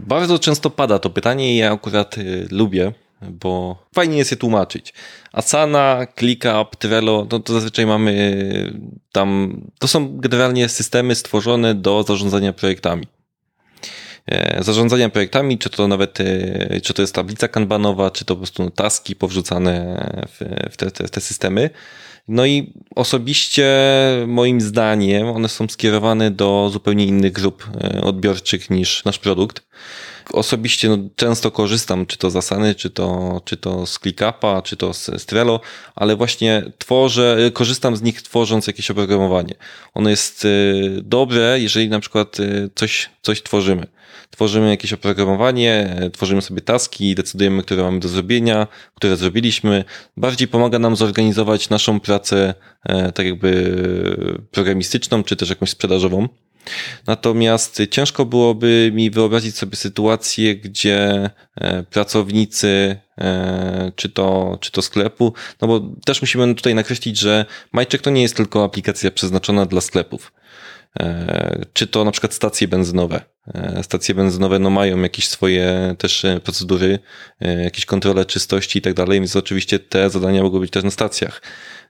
Bardzo często pada to pytanie i ja akurat lubię bo fajnie jest je tłumaczyć. Asana, ClickUp, Trello, no to zazwyczaj mamy tam, to są generalnie systemy stworzone do zarządzania projektami. E, zarządzania projektami, czy to nawet, e, czy to jest tablica kanbanowa, czy to po prostu taski powrzucane w, te, te, te systemy. No i osobiście moim zdaniem one są skierowane do zupełnie innych grup e, odbiorczych niż nasz produkt osobiście no, często korzystam, czy to z Asany, czy to, czy to z ClickUpa, czy to z, Trello, ale właśnie tworzę, korzystam z nich tworząc jakieś oprogramowanie. Ono jest y, dobre, jeżeli na przykład y, coś, coś tworzymy. Tworzymy jakieś oprogramowanie, tworzymy sobie taski, decydujemy, które mamy do zrobienia, które zrobiliśmy. Bardziej pomaga nam zorganizować naszą pracę e, tak jakby programistyczną, czy też jakąś sprzedażową. Natomiast ciężko byłoby mi wyobrazić sobie sytuację, gdzie e, pracownicy e, czy to, czy to sklepu, no bo też musimy tutaj nakreślić, że MyCheck to nie jest tylko aplikacja przeznaczona dla sklepów. E, czy to na przykład stacje benzynowe. Stacje benzynowe no mają jakieś swoje też procedury, jakieś kontrole czystości i tak dalej, więc oczywiście te zadania mogą być też na stacjach.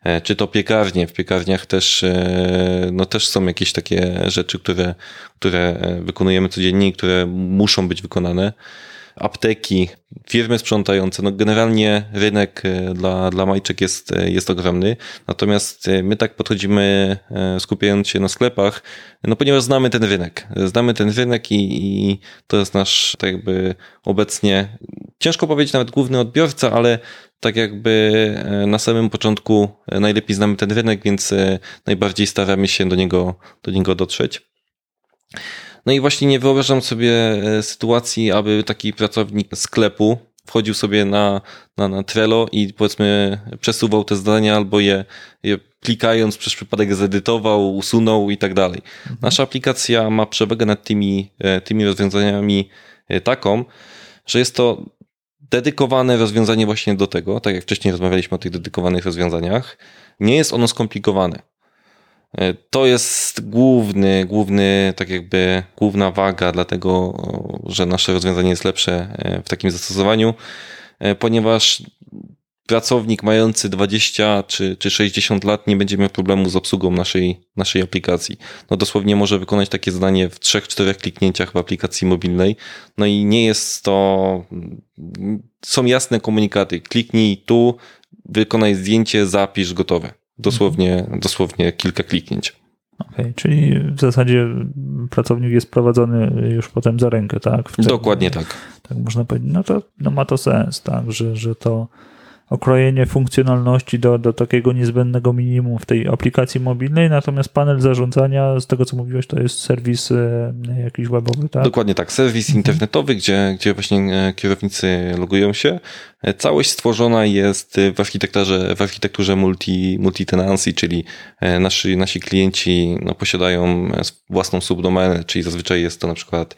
E, czy to piekarnie. W piekarniach też, e, no też są jakieś takie rzeczy, które, które e, wykonujemy codziennie i które muszą być wykonane. Apteki, firmy sprzątające, no generalnie rynek dla, dla majczek jest, jest ogromny. Natomiast my tak podchodzimy, skupiając się na sklepach, no ponieważ znamy ten rynek. Znamy ten rynek i, i to jest nasz, tak jakby obecnie, ciężko powiedzieć nawet główny odbiorca, ale tak jakby e, na samym początku e, najlepiej znamy ten rynek, więc e, najbardziej staramy się do niego, do niego dotrzeć. No i właśnie nie wyobrażam sobie sytuacji, aby taki pracownik sklepu wchodził sobie na, na, na Trello i powiedzmy przesuwał te zdania albo je, je klikając przez przypadek zedytował, usunął i tak dalej. Mhm. Nasza aplikacja ma przewagę nad tymi, tymi rozwiązaniami taką, że jest to dedykowane rozwiązanie właśnie do tego, tak jak wcześniej rozmawialiśmy o tych dedykowanych rozwiązaniach, nie jest ono skomplikowane. E, to jest główny, główny, tak jakby główna waga, dlatego, że nasze rozwiązanie jest lepsze e, w takim zastosowaniu, e, ponieważ pracownik mający 20 czy, czy 60 lat nie będzie miał problemu z obsługą naszej, naszej aplikacji. No dosłownie może wykonać takie zadanie w 3-4 kliknięciach w aplikacji mobilnej. No i nie jest to, są jasne komunikaty. Kliknij tu, wykonaj zdjęcie, zapisz, gotowe. Dosłownie, dosłownie kilka kliknięć. Okay, czyli w zasadzie pracownik jest prowadzony już potem za rękę, tak? Dokładnie tak. Tak można powiedzieć. No to no ma to sens, tak, że, że to okrojenie funkcjonalności do, do takiego niezbędnego minimum w tej aplikacji mobilnej, natomiast panel zarządzania, z tego co mówiłeś, to jest serwis e, jakiś webowy, tak? Dokładnie tak, serwis mhm. internetowy, gdzie, gdzie właśnie e, kierownicy logują się. E, całość stworzona jest w architekturze, w architekturze multi, multi-tenancy, czyli nasi, nasi klienci no, posiadają własną subdomenę, czyli zazwyczaj jest to na przykład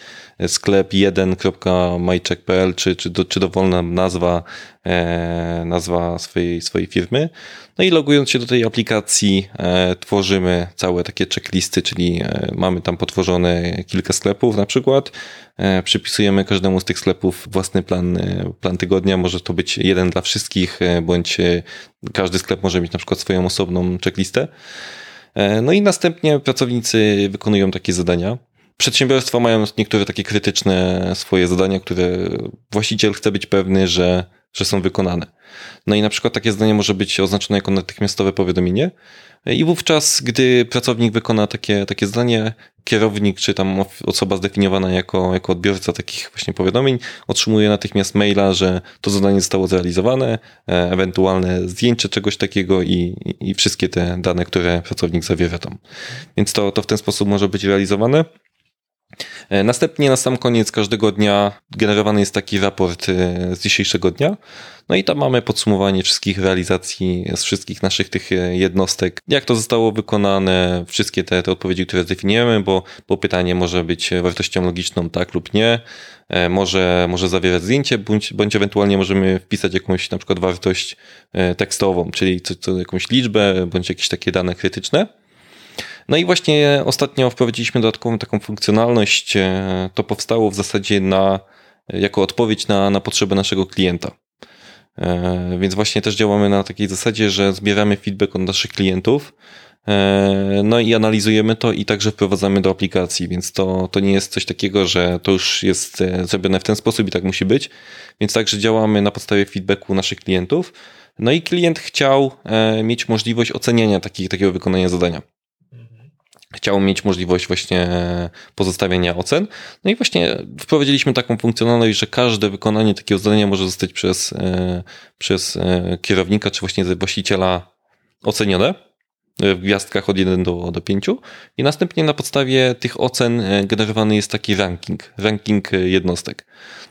sklep 1.mycheck.pl, czy, czy, do, czy dowolna nazwa E, nazwa swojej, swojej firmy. No i logując się do tej aplikacji, e, tworzymy całe takie checklisty, czyli e, mamy tam potworzone kilka sklepów na przykład. Przypisujemy każdemu z tych sklepów własny plan, plan tygodnia. Może to być jeden dla wszystkich, bądź każdy sklep może mieć na przykład swoją osobną checklistę. No i następnie pracownicy wykonują takie zadania. Przedsiębiorstwa mają niektóre takie krytyczne swoje zadania, które właściciel chce być pewny, że że są wykonane. No i na przykład takie zdanie może być oznaczone jako natychmiastowe powiadomienie i wówczas, gdy pracownik wykona takie, takie zdanie, kierownik czy tam osoba zdefiniowana jako, jako odbiorca takich właśnie powiadomień otrzymuje natychmiast maila, że to zadanie zostało zrealizowane, e, ewentualne zdjęcie czegoś takiego i, i wszystkie te dane, które pracownik zawiera tam. Więc to, to w ten sposób może być realizowane. E, następnie na sam koniec każdego dnia generowany jest taki raport e, z dzisiejszego dnia. No i tam mamy podsumowanie wszystkich realizacji z wszystkich naszych tych e, jednostek, jak to zostało wykonane, wszystkie te, te odpowiedzi, które zdefiniujemy, bo, bo pytanie może być wartością logiczną tak lub nie, może, może zawierać zdjęcie, bądź, bądź ewentualnie możemy wpisać jakąś na przykład wartość tekstową, czyli co, co, jakąś liczbę, bądź jakieś takie dane krytyczne. No i właśnie ostatnio wprowadziliśmy dodatkową taką funkcjonalność. E, to powstało w zasadzie na, jako odpowiedź na, na potrzeby naszego klienta. E, więc właśnie też działamy na takiej zasadzie, że zbieramy feedback od naszych klientów, e, no i analizujemy to i także wprowadzamy do aplikacji, więc to, to nie jest coś takiego, że to już jest zrobione w ten sposób i tak musi być. Więc także działamy na podstawie feedbacku naszych klientów. No i klient chciał mieć możliwość oceniania takich, takiego wykonania zadania chciał mieć możliwość właśnie pozostawienia ocen. No i właśnie wprowadziliśmy taką funkcjonalność, że każde wykonanie takiego zadania może zostać przez, e, przez e, kierownika czy właśnie właściciela ocenione w gwiazdkach od 1 do, do 5 i następnie na podstawie tych ocen e, generowany jest taki ranking, ranking jednostek.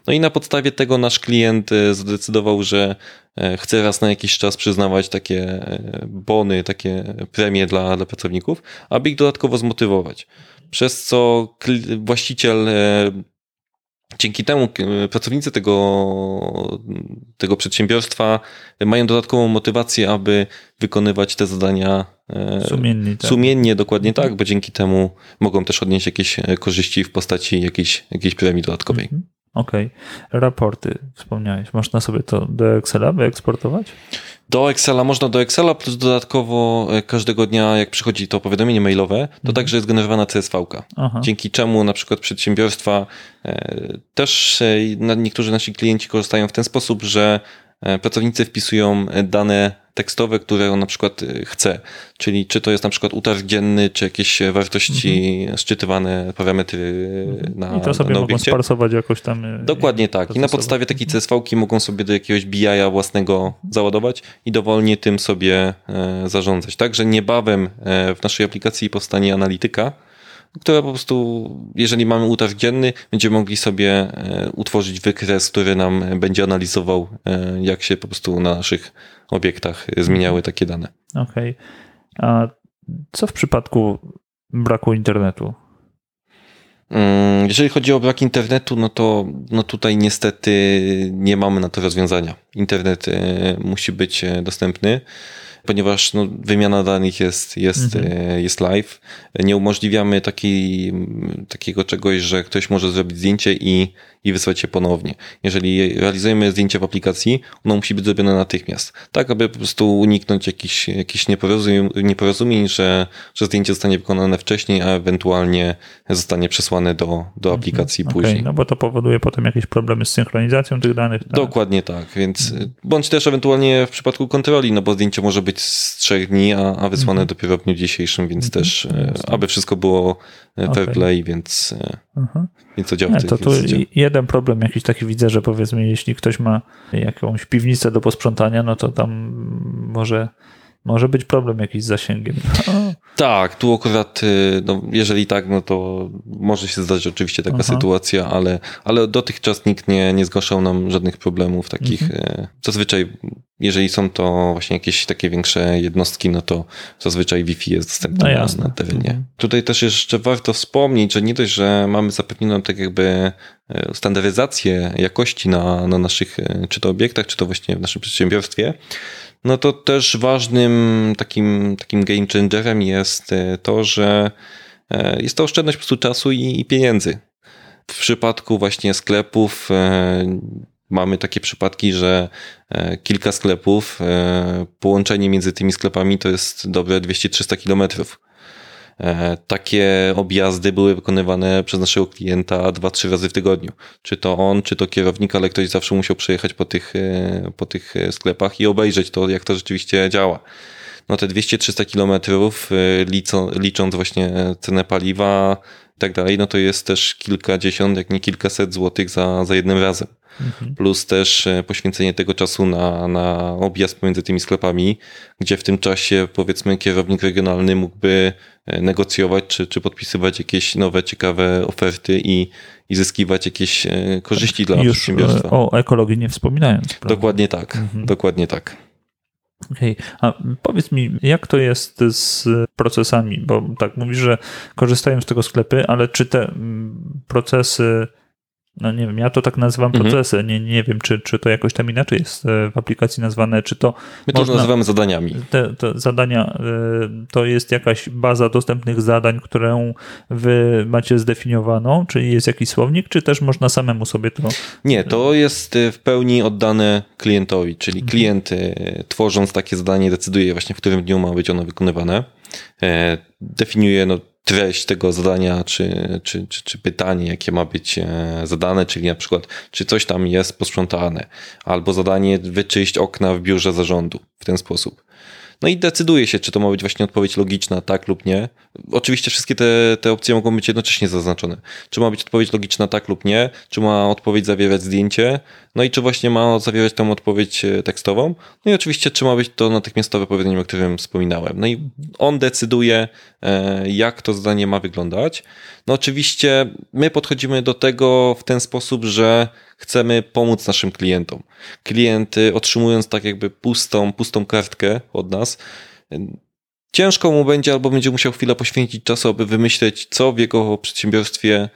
No i na podstawie tego nasz klient zdecydował, że E, chce raz na jakiś czas przyznawać takie e, bony, takie premie dla, dla pracowników, aby ich dodatkowo zmotywować. Przez co właściciel e, Dzięki temu pracownicy tego, tego przedsiębiorstwa mają dodatkową motywację, aby wykonywać te zadania sumiennie, tak. sumiennie dokładnie tak, bo dzięki temu mogą też odnieść jakieś korzyści w postaci jakiejś, jakiejś premii dodatkowej. Mhm. Okej. Okay. Raporty wspomniałeś. Można sobie to do Excela wyeksportować? Do Excela można do Excela, plus dodatkowo e, każdego dnia, jak przychodzi to powiadomienie mailowe, to mhm. także jest generowana CSV. -ka. Dzięki czemu na przykład przedsiębiorstwa e, też e, niektórzy nasi klienci korzystają w ten sposób, że pracownicy wpisują dane tekstowe, które on na przykład y, chce. Czyli czy to jest na przykład utarg dzienny, czy jakieś wartości mhm. szczytywane parametry mhm. na I to sobie na mogą sparsować jakoś tam. Dokładnie tak. I na podstawie takiej mhm. CSV-ki mogą sobie do jakiegoś BI-a własnego załadować i dowolnie tym sobie e, zarządzać. Także niebawem e, w naszej aplikacji powstanie analityka, która po prostu, jeżeli mamy utarg dzienny, będziemy mogli sobie e, utworzyć wykres, który nam będzie analizował, e, jak się po prostu na naszych obiektach zmieniały takie dane. Okej. Okay. A co w przypadku braku internetu? Mm, jeżeli chodzi o brak internetu, no to no tutaj niestety nie mamy na to rozwiązania. Internet e, musi być dostępny ponieważ no, wymiana danych jest, jest, mhm. E, jest live. Nie umożliwiamy takiej, takiego czegoś, że ktoś może zrobić zdjęcie i, i wysłać je ponownie. Jeżeli realizujemy zdjęcie w aplikacji, ono musi być zrobione natychmiast. Tak, aby po prostu uniknąć jakichś, jakichś nieporozumień, nieporozumień że, że zdjęcie zostanie wykonane wcześniej, a ewentualnie zostanie przesłane do, do aplikacji Mhm. później. No bo to powoduje potem jakieś problemy z synchronizacją tych danych. Tak? Dokładnie tak, więc bądź też ewentualnie w przypadku kontroli, no bo zdjęcie może być z trzech dni, a, a wysłane Mhm. dopiero w dniu dzisiejszym, więc też e, aby wszystko było e, fair Okej. play, więc, e, Aha. więc to działa. Nie, w tej- to tu. Jeden problem jakiś taki widzę, że powiedzmy, jeśli ktoś ma jakąś piwnicę do posprzątania, no to tam może, może być problem jakiś z zasięgiem. No, Tak, tu akurat, y, no, jeżeli tak, no to może się zdarzyć oczywiście taka Aha. sytuacja, ale, ale dotychczas nikt nie, nie zgłaszał nam żadnych problemów takich. Mhm. e, Zazwyczaj, jeżeli są to właśnie jakieś takie większe jednostki, no to zazwyczaj Wi-Fi jest dostępne No na- na terenie. Mhm. Tutaj też jeszcze warto wspomnieć, że nie dość, że mamy zapewnioną tak jakby e, standaryzację jakości na, na naszych, czy to obiektach, czy to właśnie w naszym przedsiębiorstwie, no to też ważnym takim, takim game changerem jest e, to, że e, jest to oszczędność po prostu czasu i, i pieniędzy. W przypadku właśnie sklepów e, mamy takie przypadki, że kilka sklepów, połączenie między tymi sklepami to jest dobre 200-300 kilometrów. E, Takie objazdy były wykonywane przez naszego klienta 2-3 razy w tygodniu. Czy to on, czy to kierownik, ale ktoś zawsze musiał przejechać po tych, e, po tych e, sklepach i obejrzeć to, jak to rzeczywiście działa. No te 200-300 kilometrów, liczą- licząc właśnie cenę paliwa i tak dalej, no to jest też kilkadziesiąt, jak nie kilkaset złotych za, za jednym razem Mhm. plus też e, poświęcenie tego czasu na, na objazd pomiędzy tymi sklepami, gdzie w tym czasie powiedzmy kierownik regionalny mógłby e, negocjować czy, czy podpisywać jakieś nowe, ciekawe oferty i, i zyskiwać jakieś e, korzyści dla Już przedsiębiorstwa. o ekologii nie wspominając. prawda? Dokładnie tak, Mhm. dokładnie tak. Okej, a powiedz mi, jak to jest z procesami? Bo tak mówisz, że korzystają z tego sklepy, ale czy te mm, procesy, no nie wiem, ja to tak nazywam Mhm. procesy, nie, nie wiem, czy, czy to jakoś tam inaczej jest e, w aplikacji nazwane, czy to My to Można- nazywamy zadaniami. te, te zadania, y, to jest jakaś baza dostępnych zadań, którą wy macie zdefiniowaną, czy jest jakiś słownik, czy też można samemu sobie to... Nie, to jest e, w pełni oddane klientowi, czyli Mhm. klient e, tworząc takie zadanie decyduje właśnie w którym dniu ma być ono wykonywane. E, Definiuje no, treść tego zadania, czy, czy, czy, czy pytanie, jakie ma być e, zadane, czyli na przykład, czy coś tam jest posprzątane, albo zadanie wyczyść okna w biurze zarządu w ten sposób. No i decyduje się, czy to ma być właśnie odpowiedź logiczna, tak lub nie. Oczywiście wszystkie te, te opcje mogą być jednocześnie zaznaczone. Czy ma być odpowiedź logiczna, tak lub nie, czy ma odpowiedź zawierać zdjęcie, no i czy właśnie ma zawierać tą odpowiedź e, tekstową. No i oczywiście, czy ma być to natychmiastowe powiedzenie, o którym wspominałem. No i on decyduje, e, jak to zadanie ma wyglądać. No oczywiście my podchodzimy do tego w ten sposób, że chcemy pomóc naszym klientom. Klient y, otrzymując tak jakby pustą, pustą kartkę od nas, y, ciężko mu będzie albo będzie musiał chwilę poświęcić czasu, aby wymyśleć, co w jego przedsiębiorstwie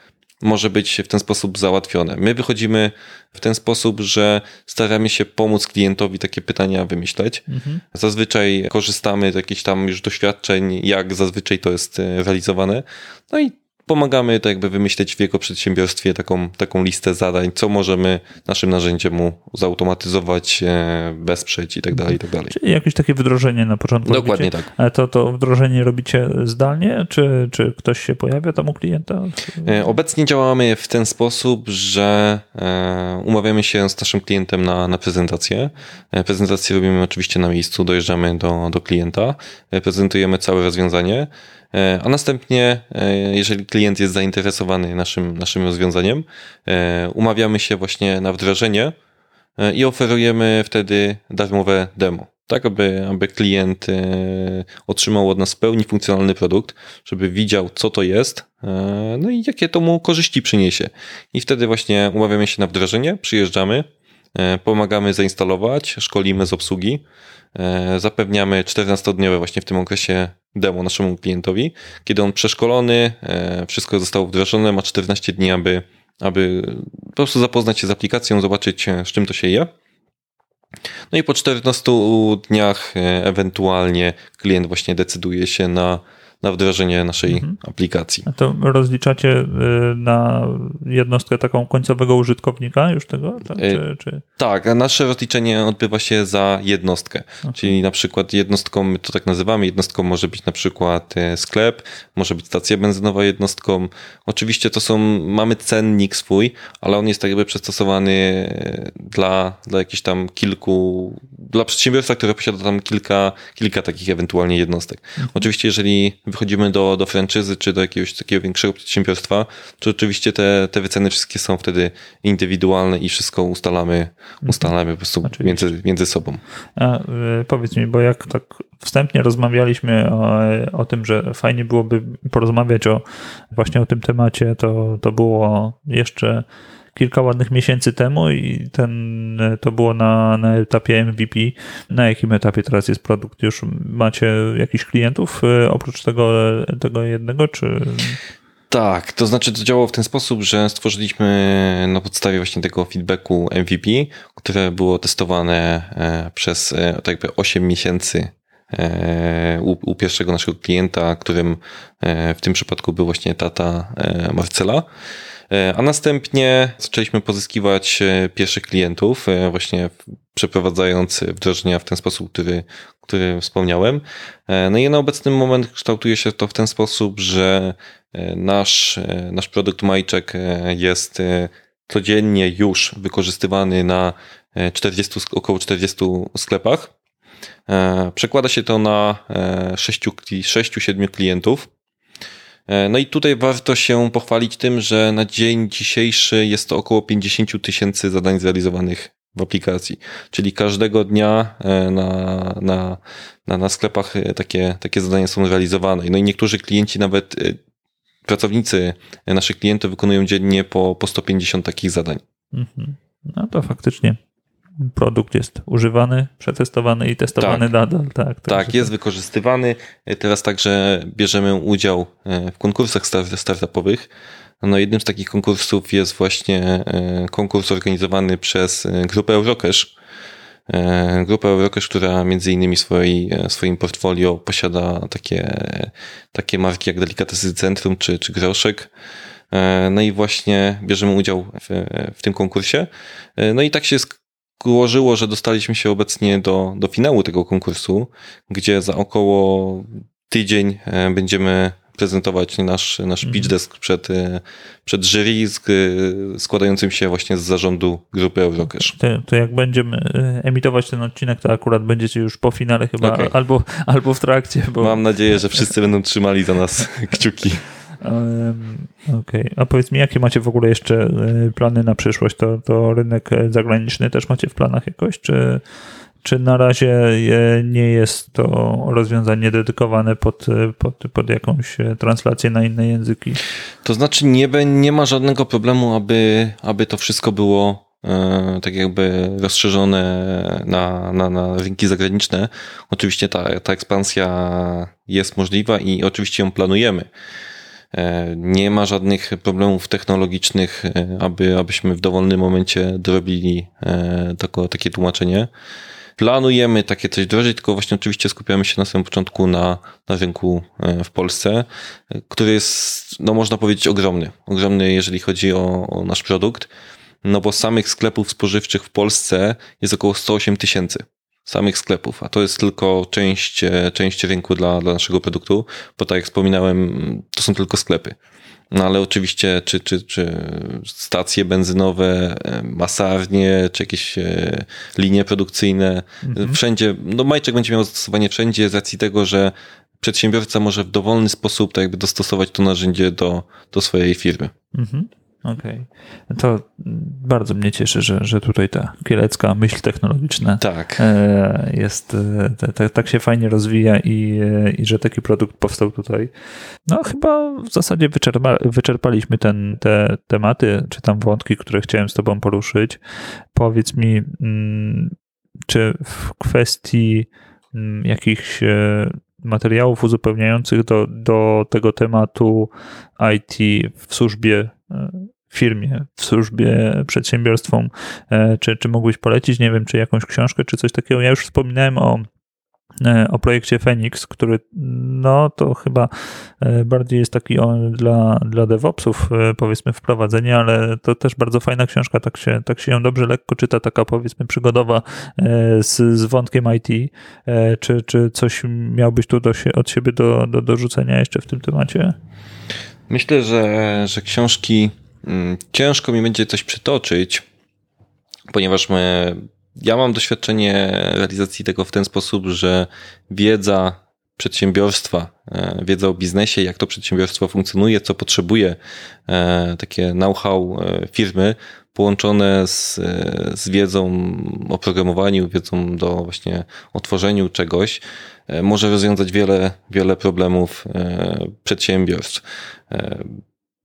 może być w ten sposób załatwione. My wychodzimy w ten sposób, że staramy się pomóc klientowi takie pytania wymyśleć. Mhm. Zazwyczaj korzystamy z jakichś tam już doświadczeń, jak zazwyczaj to jest e, realizowane. No i pomagamy to jakby wymyśleć w jego przedsiębiorstwie taką, taką listę zadań, co możemy naszym narzędziem mu zautomatyzować, e, wesprzeć i tak dalej, i tak dalej. Czyli jakieś takie wdrożenie na początku Dokładnie robicie? tak. Ale to, to wdrożenie robicie zdalnie, czy, czy ktoś się pojawia tam u klienta? E, Obecnie działamy w ten sposób, że e, umawiamy się z naszym klientem na, na prezentację. E, Prezentację robimy oczywiście na miejscu, dojeżdżamy do, do klienta, e, prezentujemy całe rozwiązanie, e, a następnie, e, jeżeli klient jest zainteresowany naszym, naszym rozwiązaniem, e, umawiamy się właśnie na wdrożenie e, i oferujemy wtedy darmowe demo. Tak, aby, aby klient e, otrzymał od nas w pełni funkcjonalny produkt, żeby widział, co to jest, e, no i jakie to mu korzyści przyniesie. I wtedy właśnie umawiamy się na wdrożenie, przyjeżdżamy, e, pomagamy zainstalować, szkolimy z obsługi, e, zapewniamy 14-dniowe właśnie w tym okresie demo naszemu klientowi. Kiedy on przeszkolony, e, wszystko zostało wdrożone, ma 14 dni, aby, aby po prostu zapoznać się z aplikacją, zobaczyć e, z czym to się je. No i po 14 dniach e, ewentualnie klient właśnie decyduje się na, na wdrożenie naszej mhm. aplikacji. A to rozliczacie na jednostkę taką końcowego użytkownika już tego? Tak, czy, czy... tak nasze rozliczenie odbywa się za jednostkę, czyli na przykład jednostką, my to tak nazywamy, jednostką może być na przykład sklep, może być stacja benzynowa jednostką. Oczywiście to są, mamy cennik swój, ale on jest tak jakby przystosowany dla, dla jakichś tam kilku, dla przedsiębiorstwa, które posiada tam kilka, kilka takich ewentualnie jednostek. Mhm. Oczywiście, jeżeli wychodzimy do, do franczyzy czy do jakiegoś takiego większego przedsiębiorstwa, to oczywiście te, te wyceny wszystkie są wtedy indywidualne i wszystko ustalamy, mhm. ustalamy po prostu między, między sobą. A, y, powiedz mi, bo jak tak wstępnie rozmawialiśmy o, o tym, że fajnie byłoby porozmawiać o właśnie o tym temacie, to, to było jeszcze kilka ładnych miesięcy temu i ten, to było na, na etapie MVP. Na jakim etapie teraz jest produkt? Już macie jakichś klientów e, oprócz tego, tego jednego, czy... Tak, to znaczy to działało w ten sposób, że stworzyliśmy na podstawie właśnie tego feedbacku MVP, które było testowane e, przez e, tak jakby 8 miesięcy u, pierwszego naszego klienta, którym w tym przypadku był właśnie tata Marcela. E, a następnie zaczęliśmy pozyskiwać e, pierwszych klientów, e, właśnie przeprowadzając wdrożenia w ten sposób, który, który wspomniałem. No i na obecny moment kształtuje się to w ten sposób, że nasz, nasz produkt Majczek jest codziennie już wykorzystywany na 40, około 40 sklepach. Przekłada się to na 6-7 klientów. E, no i tutaj warto się pochwalić tym, że na dzień dzisiejszy jest to około 50 tysięcy zadań zrealizowanych w aplikacji. Czyli każdego dnia e, na, na, na, na sklepach e, takie, takie zadania są realizowane. No i niektórzy klienci, nawet pracownicy naszych klientów wykonują dziennie po, po 150 takich zadań. Mhm. No to faktycznie produkt jest używany, przetestowany i testowany tak. nadal. Tak, tak jest wykorzystywany. Teraz także bierzemy udział e, w konkursach startupowych. No jednym z takich konkursów jest właśnie e, konkurs organizowany przez e, grupę Eurocash. Grupę Eurocash, która między innymi w swojej, swoim portfolio posiada takie, takie marki jak Delikatesy Centrum czy, czy Groszek. No i właśnie bierzemy udział w, w tym konkursie. No i tak się ułożyło, że dostaliśmy się obecnie do, do finału tego konkursu, gdzie za około tydzień e, będziemy prezentować nasz, nasz pitch mhm. desk przed, e, przed jury składającym się właśnie z zarządu grupy Eurocash. To, to, jak będziemy e, emitować ten odcinek, to akurat będziecie już po finale chyba okay. albo, albo w trakcie. Bo... Mam nadzieję, że wszyscy będą trzymali za nas kciuki. Okej, okay. a powiedz mi, jakie macie w ogóle jeszcze e, plany na przyszłość? To, to rynek zagraniczny też macie w planach jakoś, czy, czy na razie nie jest to rozwiązanie dedykowane pod, pod, pod jakąś translację na inne języki? To znaczy nie, nie ma żadnego problemu, aby, aby to wszystko było e, tak jakby rozszerzone na, na, na rynki zagraniczne. Oczywiście ta, ta ekspansja jest możliwa i oczywiście ją planujemy. E, nie ma żadnych problemów technologicznych, e, aby, abyśmy w dowolnym momencie dorobili e, tako, takie tłumaczenie. Planujemy takie coś wdrożyć, tylko właśnie oczywiście skupiamy się na samym początku na, na rynku w Polsce, który jest, no można powiedzieć, ogromny. Ogromny, jeżeli chodzi o, o nasz produkt, no bo samych sklepów spożywczych w Polsce jest około 108 tysięcy samych sklepów, a to jest tylko część, e, część rynku dla, dla naszego produktu, bo tak jak wspominałem, to są tylko sklepy. No ale oczywiście, czy, czy, czy stacje benzynowe, e, masarnie, czy jakieś e, linie produkcyjne, mhm. wszędzie, no Majczek będzie miał zastosowanie wszędzie z racji tego, że przedsiębiorca może w dowolny sposób tak jakby dostosować to narzędzie do, do swojej firmy. Mhm. Okej. Okay. To bardzo mnie cieszy, że, że tutaj ta kielecka myśl technologiczna tak. E, jest, tak, tak się fajnie rozwija i, e, i że taki produkt powstał tutaj. No chyba w zasadzie wyczerpa, wyczerpaliśmy ten, te tematy, czy tam wątki, które chciałem z tobą poruszyć. Powiedz mi, mm, czy w kwestii mm, jakichś materiałów uzupełniających do, do tego tematu IT w służbie firmie, w służbie przedsiębiorstwom, e, czy, czy mógłbyś polecić, nie wiem, czy jakąś książkę, czy coś takiego. Ja już wspominałem o e, o projekcie Phoenix, który no to chyba e, bardziej jest taki dla, dla DevOpsów powiedzmy wprowadzenie, ale to też bardzo fajna książka, tak się, tak się ją dobrze lekko czyta, taka powiedzmy przygodowa z, z wątkiem IT. Czy, czy coś miałbyś tu do, od siebie do, do dorzucenia jeszcze w tym temacie? Myślę, że, że książki ciężko mi będzie coś przytoczyć, ponieważ my, ja mam doświadczenie realizacji tego w ten sposób, że wiedza przedsiębiorstwa, e, wiedza o biznesie, jak to przedsiębiorstwo funkcjonuje, co potrzebuje, e, takie know-how e, firmy, połączone z, z wiedzą o programowaniu, wiedzą do właśnie o tworzeniu czegoś, może rozwiązać wiele, wiele problemów przedsiębiorstw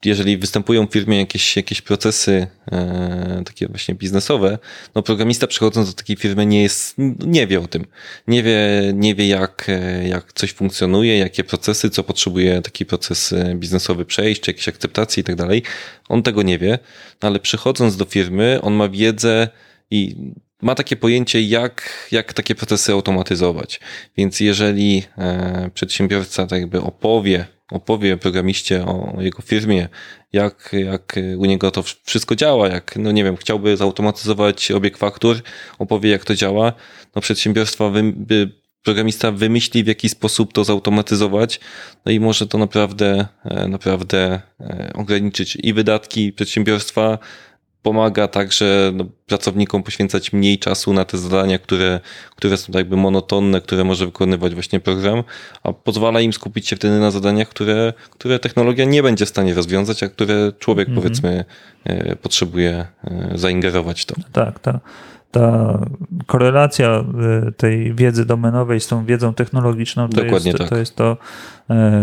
jeżeli występują w firmie jakieś, jakieś procesy e, takie właśnie biznesowe, no programista przychodząc do takiej firmy nie jest, nie wie o tym. Nie wie, nie wie jak, e, jak coś funkcjonuje, jakie procesy, co potrzebuje taki proces e, biznesowy przejść, czy jakieś akceptacje i tak dalej. On tego nie wie, no ale przychodząc do firmy, on ma wiedzę i ma takie pojęcie, jak, jak takie procesy automatyzować. Więc jeżeli e, przedsiębiorca tak jakby opowie opowie programiście o jego firmie, jak, jak u niego to wszystko działa, jak, no nie wiem, chciałby zautomatyzować obieg faktur, opowie jak to działa, no przedsiębiorstwa wy, programista wymyśli w jaki sposób to zautomatyzować, no i może to naprawdę, e, naprawdę e, ograniczyć i wydatki przedsiębiorstwa, pomaga także no, pracownikom poświęcać mniej czasu na te zadania, które, które są jakby monotonne, które może wykonywać właśnie program, a pozwala im skupić się wtedy na zadaniach, które, które technologia nie będzie w stanie rozwiązać, a które człowiek mm -hmm. powiedzmy e, potrzebuje e, zaingerować w to. Tak, tak ta korelacja y, tej wiedzy domenowej z tą wiedzą technologiczną to, jest, tak. to jest to,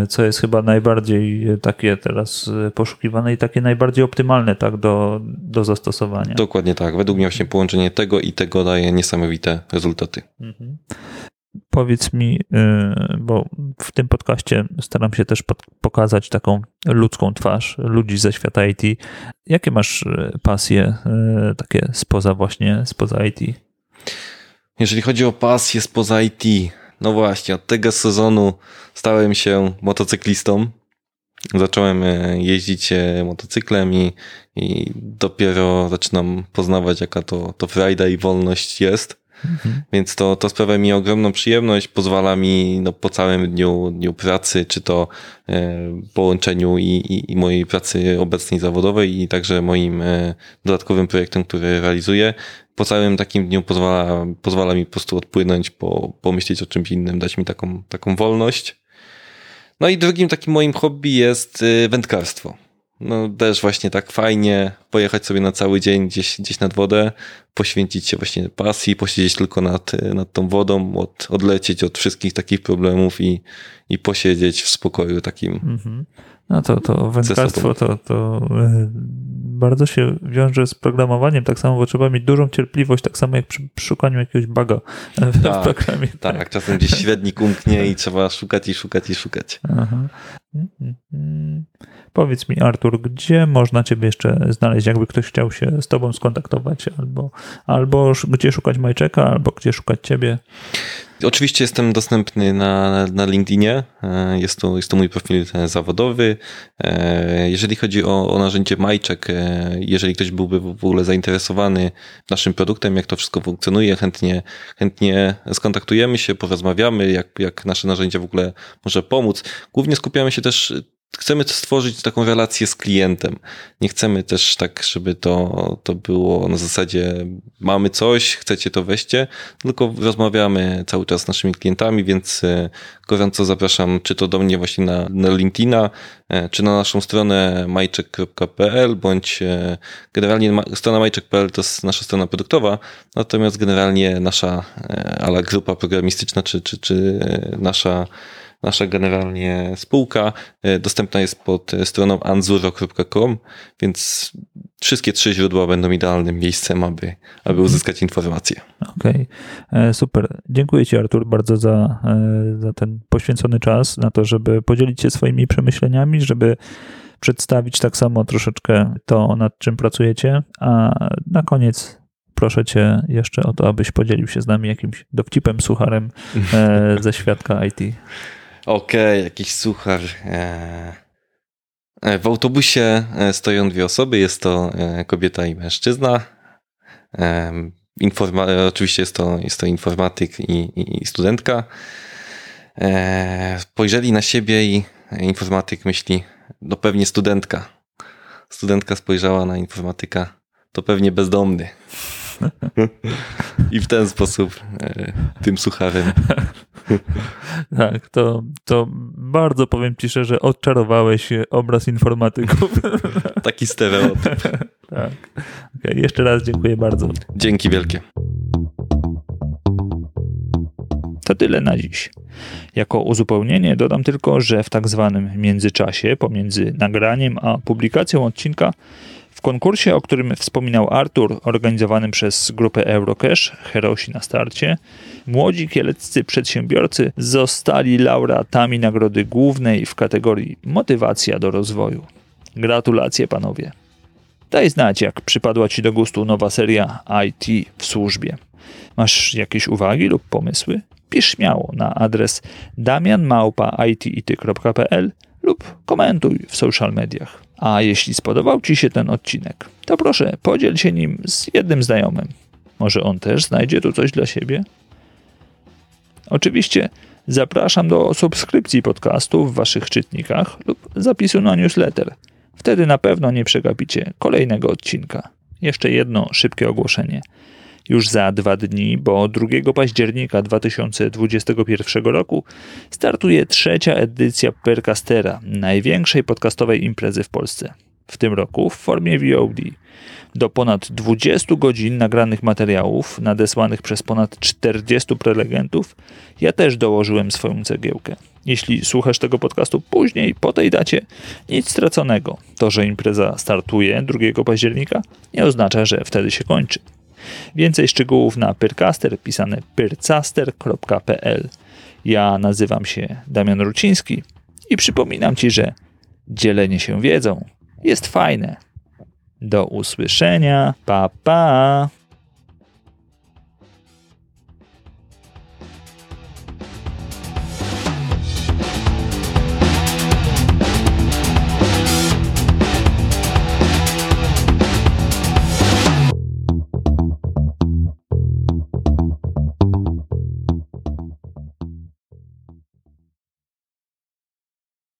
y, co jest chyba najbardziej takie teraz y, poszukiwane i takie najbardziej optymalne tak, do, do zastosowania. Dokładnie tak. Według mnie właśnie połączenie tego i tego daje niesamowite rezultaty. Mhm. Powiedz mi, y, bo w tym podcaście staram się też pokazać taką ludzką twarz ludzi ze świata IT. Jakie masz y, pasje y, takie spoza właśnie, spoza IT? Jeżeli chodzi o pasje spoza IT, no właśnie, od tego sezonu stałem się motocyklistą. Zacząłem jeździć motocyklem i, i dopiero zaczynam poznawać, jaka to, to frajda i wolność jest. Mhm. Więc to, to sprawia mi ogromną przyjemność, pozwala mi no, po całym dniu, dniu pracy, czy to e, połączeniu i, i, i, mojej pracy obecnej zawodowej i także moim e, dodatkowym projektem, który realizuję, po całym takim dniu pozwala, pozwala mi po prostu odpłynąć, po, pomyśleć o czymś innym, dać mi taką, taką wolność. No i drugim takim moim hobby jest e, wędkarstwo no też właśnie tak fajnie pojechać sobie na cały dzień gdzieś, gdzieś nad wodę, poświęcić się właśnie pasji, posiedzieć tylko nad, nad tą wodą, od, odlecieć od wszystkich takich problemów i, i posiedzieć w spokoju takim. Mhm. No to, to wędkarstwo to, to e, bardzo się wiąże z programowaniem, tak samo, bo trzeba mieć dużą cierpliwość, tak samo jak przy, przy szukaniu jakiegoś buga w tak, programie. Tak, tak, czasem gdzieś średnik umknie i trzeba szukać i szukać i szukać. Aha. Mm-hmm. Powiedz mi, Artur, gdzie można Ciebie jeszcze znaleźć, jakby ktoś chciał się z Tobą skontaktować, albo, albo gdzie szukać Majczeka, albo gdzie szukać Ciebie? Oczywiście jestem dostępny na, na LinkedInie. E, jest to, jest to mój profil e, zawodowy. E, jeżeli chodzi o, o narzędzie Majczek, jeżeli ktoś byłby w ogóle zainteresowany naszym produktem, jak to wszystko funkcjonuje, chętnie, chętnie skontaktujemy się, porozmawiamy, jak, jak nasze narzędzie w ogóle może pomóc. Głównie skupiamy się też chcemy stworzyć taką relację z klientem. Nie chcemy też tak, żeby to, to było na zasadzie mamy coś, chcecie to weźcie, tylko rozmawiamy cały czas z naszymi klientami, więc e, gorąco zapraszam czy to do mnie właśnie na, na LinkedIna, e, czy na naszą stronę majczek.pl, bądź e, generalnie strona majczek.pl to jest nasza strona produktowa, natomiast generalnie nasza ala grupa programistyczna, czy, czy, czy nasza Nasza generalnie spółka e, dostępna jest pod stroną anzuro.com, więc wszystkie trzy źródła będą idealnym miejscem, aby, aby uzyskać informacje. Okej, okay. E, super. Dziękuję Ci, Artur, bardzo za, e, za ten poświęcony czas, na to, żeby podzielić się swoimi przemyśleniami, żeby przedstawić tak samo troszeczkę to, nad czym pracujecie, a na koniec proszę cię jeszcze o to, abyś podzielił się z nami jakimś dowcipem, sucharem e, ze świadka IT. Okej, okay, jakiś suchar. W autobusie stoją dwie osoby. Jest to kobieta i mężczyzna. Informa- oczywiście jest to, jest to informatyk i, i, i studentka. Spojrzeli na siebie i informatyk myśli, no pewnie studentka. Studentka spojrzała na informatyka, to pewnie bezdomny. I w ten sposób e, tym sucharem. tak, to, to bardzo powiem ci szczerze, odczarowałeś obraz informatyków. Taki stereotyp. tak. Okay, jeszcze raz dziękuję bardzo. Dzięki wielkie. To tyle na dziś. Jako uzupełnienie dodam tylko, że w tak zwanym międzyczasie pomiędzy nagraniem a publikacją odcinka w konkursie, o którym wspominał Artur, organizowanym przez grupę Eurocash, Herosi na starcie, młodzi kieleccy przedsiębiorcy zostali laureatami nagrody głównej w kategorii Motywacja do rozwoju. Gratulacje panowie. Daj znać, jak przypadła Ci do gustu nowa seria IT w służbie. Masz jakieś uwagi lub pomysły? Pisz śmiało na adres damianmałpa.it.pl lub komentuj w social mediach. A jeśli spodobał Ci się ten odcinek, to proszę podziel się nim z jednym znajomym. Może on też znajdzie tu coś dla siebie? Oczywiście zapraszam do subskrypcji podcastu w Waszych czytnikach lub zapisu na newsletter. Wtedy na pewno nie przegapicie kolejnego odcinka. Jeszcze jedno szybkie ogłoszenie już za dwa dni, bo 2 października 2021 roku startuje trzecia edycja Percastera, największej podcastowej imprezy w Polsce. W tym roku w formie VOD. Do ponad 20 godzin nagranych materiałów, nadesłanych przez ponad 40 prelegentów, ja też dołożyłem swoją cegiełkę. Jeśli słuchasz tego podcastu później, po tej dacie, nic straconego. To, że impreza startuje 2 października, nie oznacza, że wtedy się kończy. Więcej szczegółów na Pyrcaster, pisane pyrcaster.pl. Ja nazywam się Damian Ruciński i przypominam Ci, że dzielenie się wiedzą jest fajne. Do usłyszenia. Pa, pa.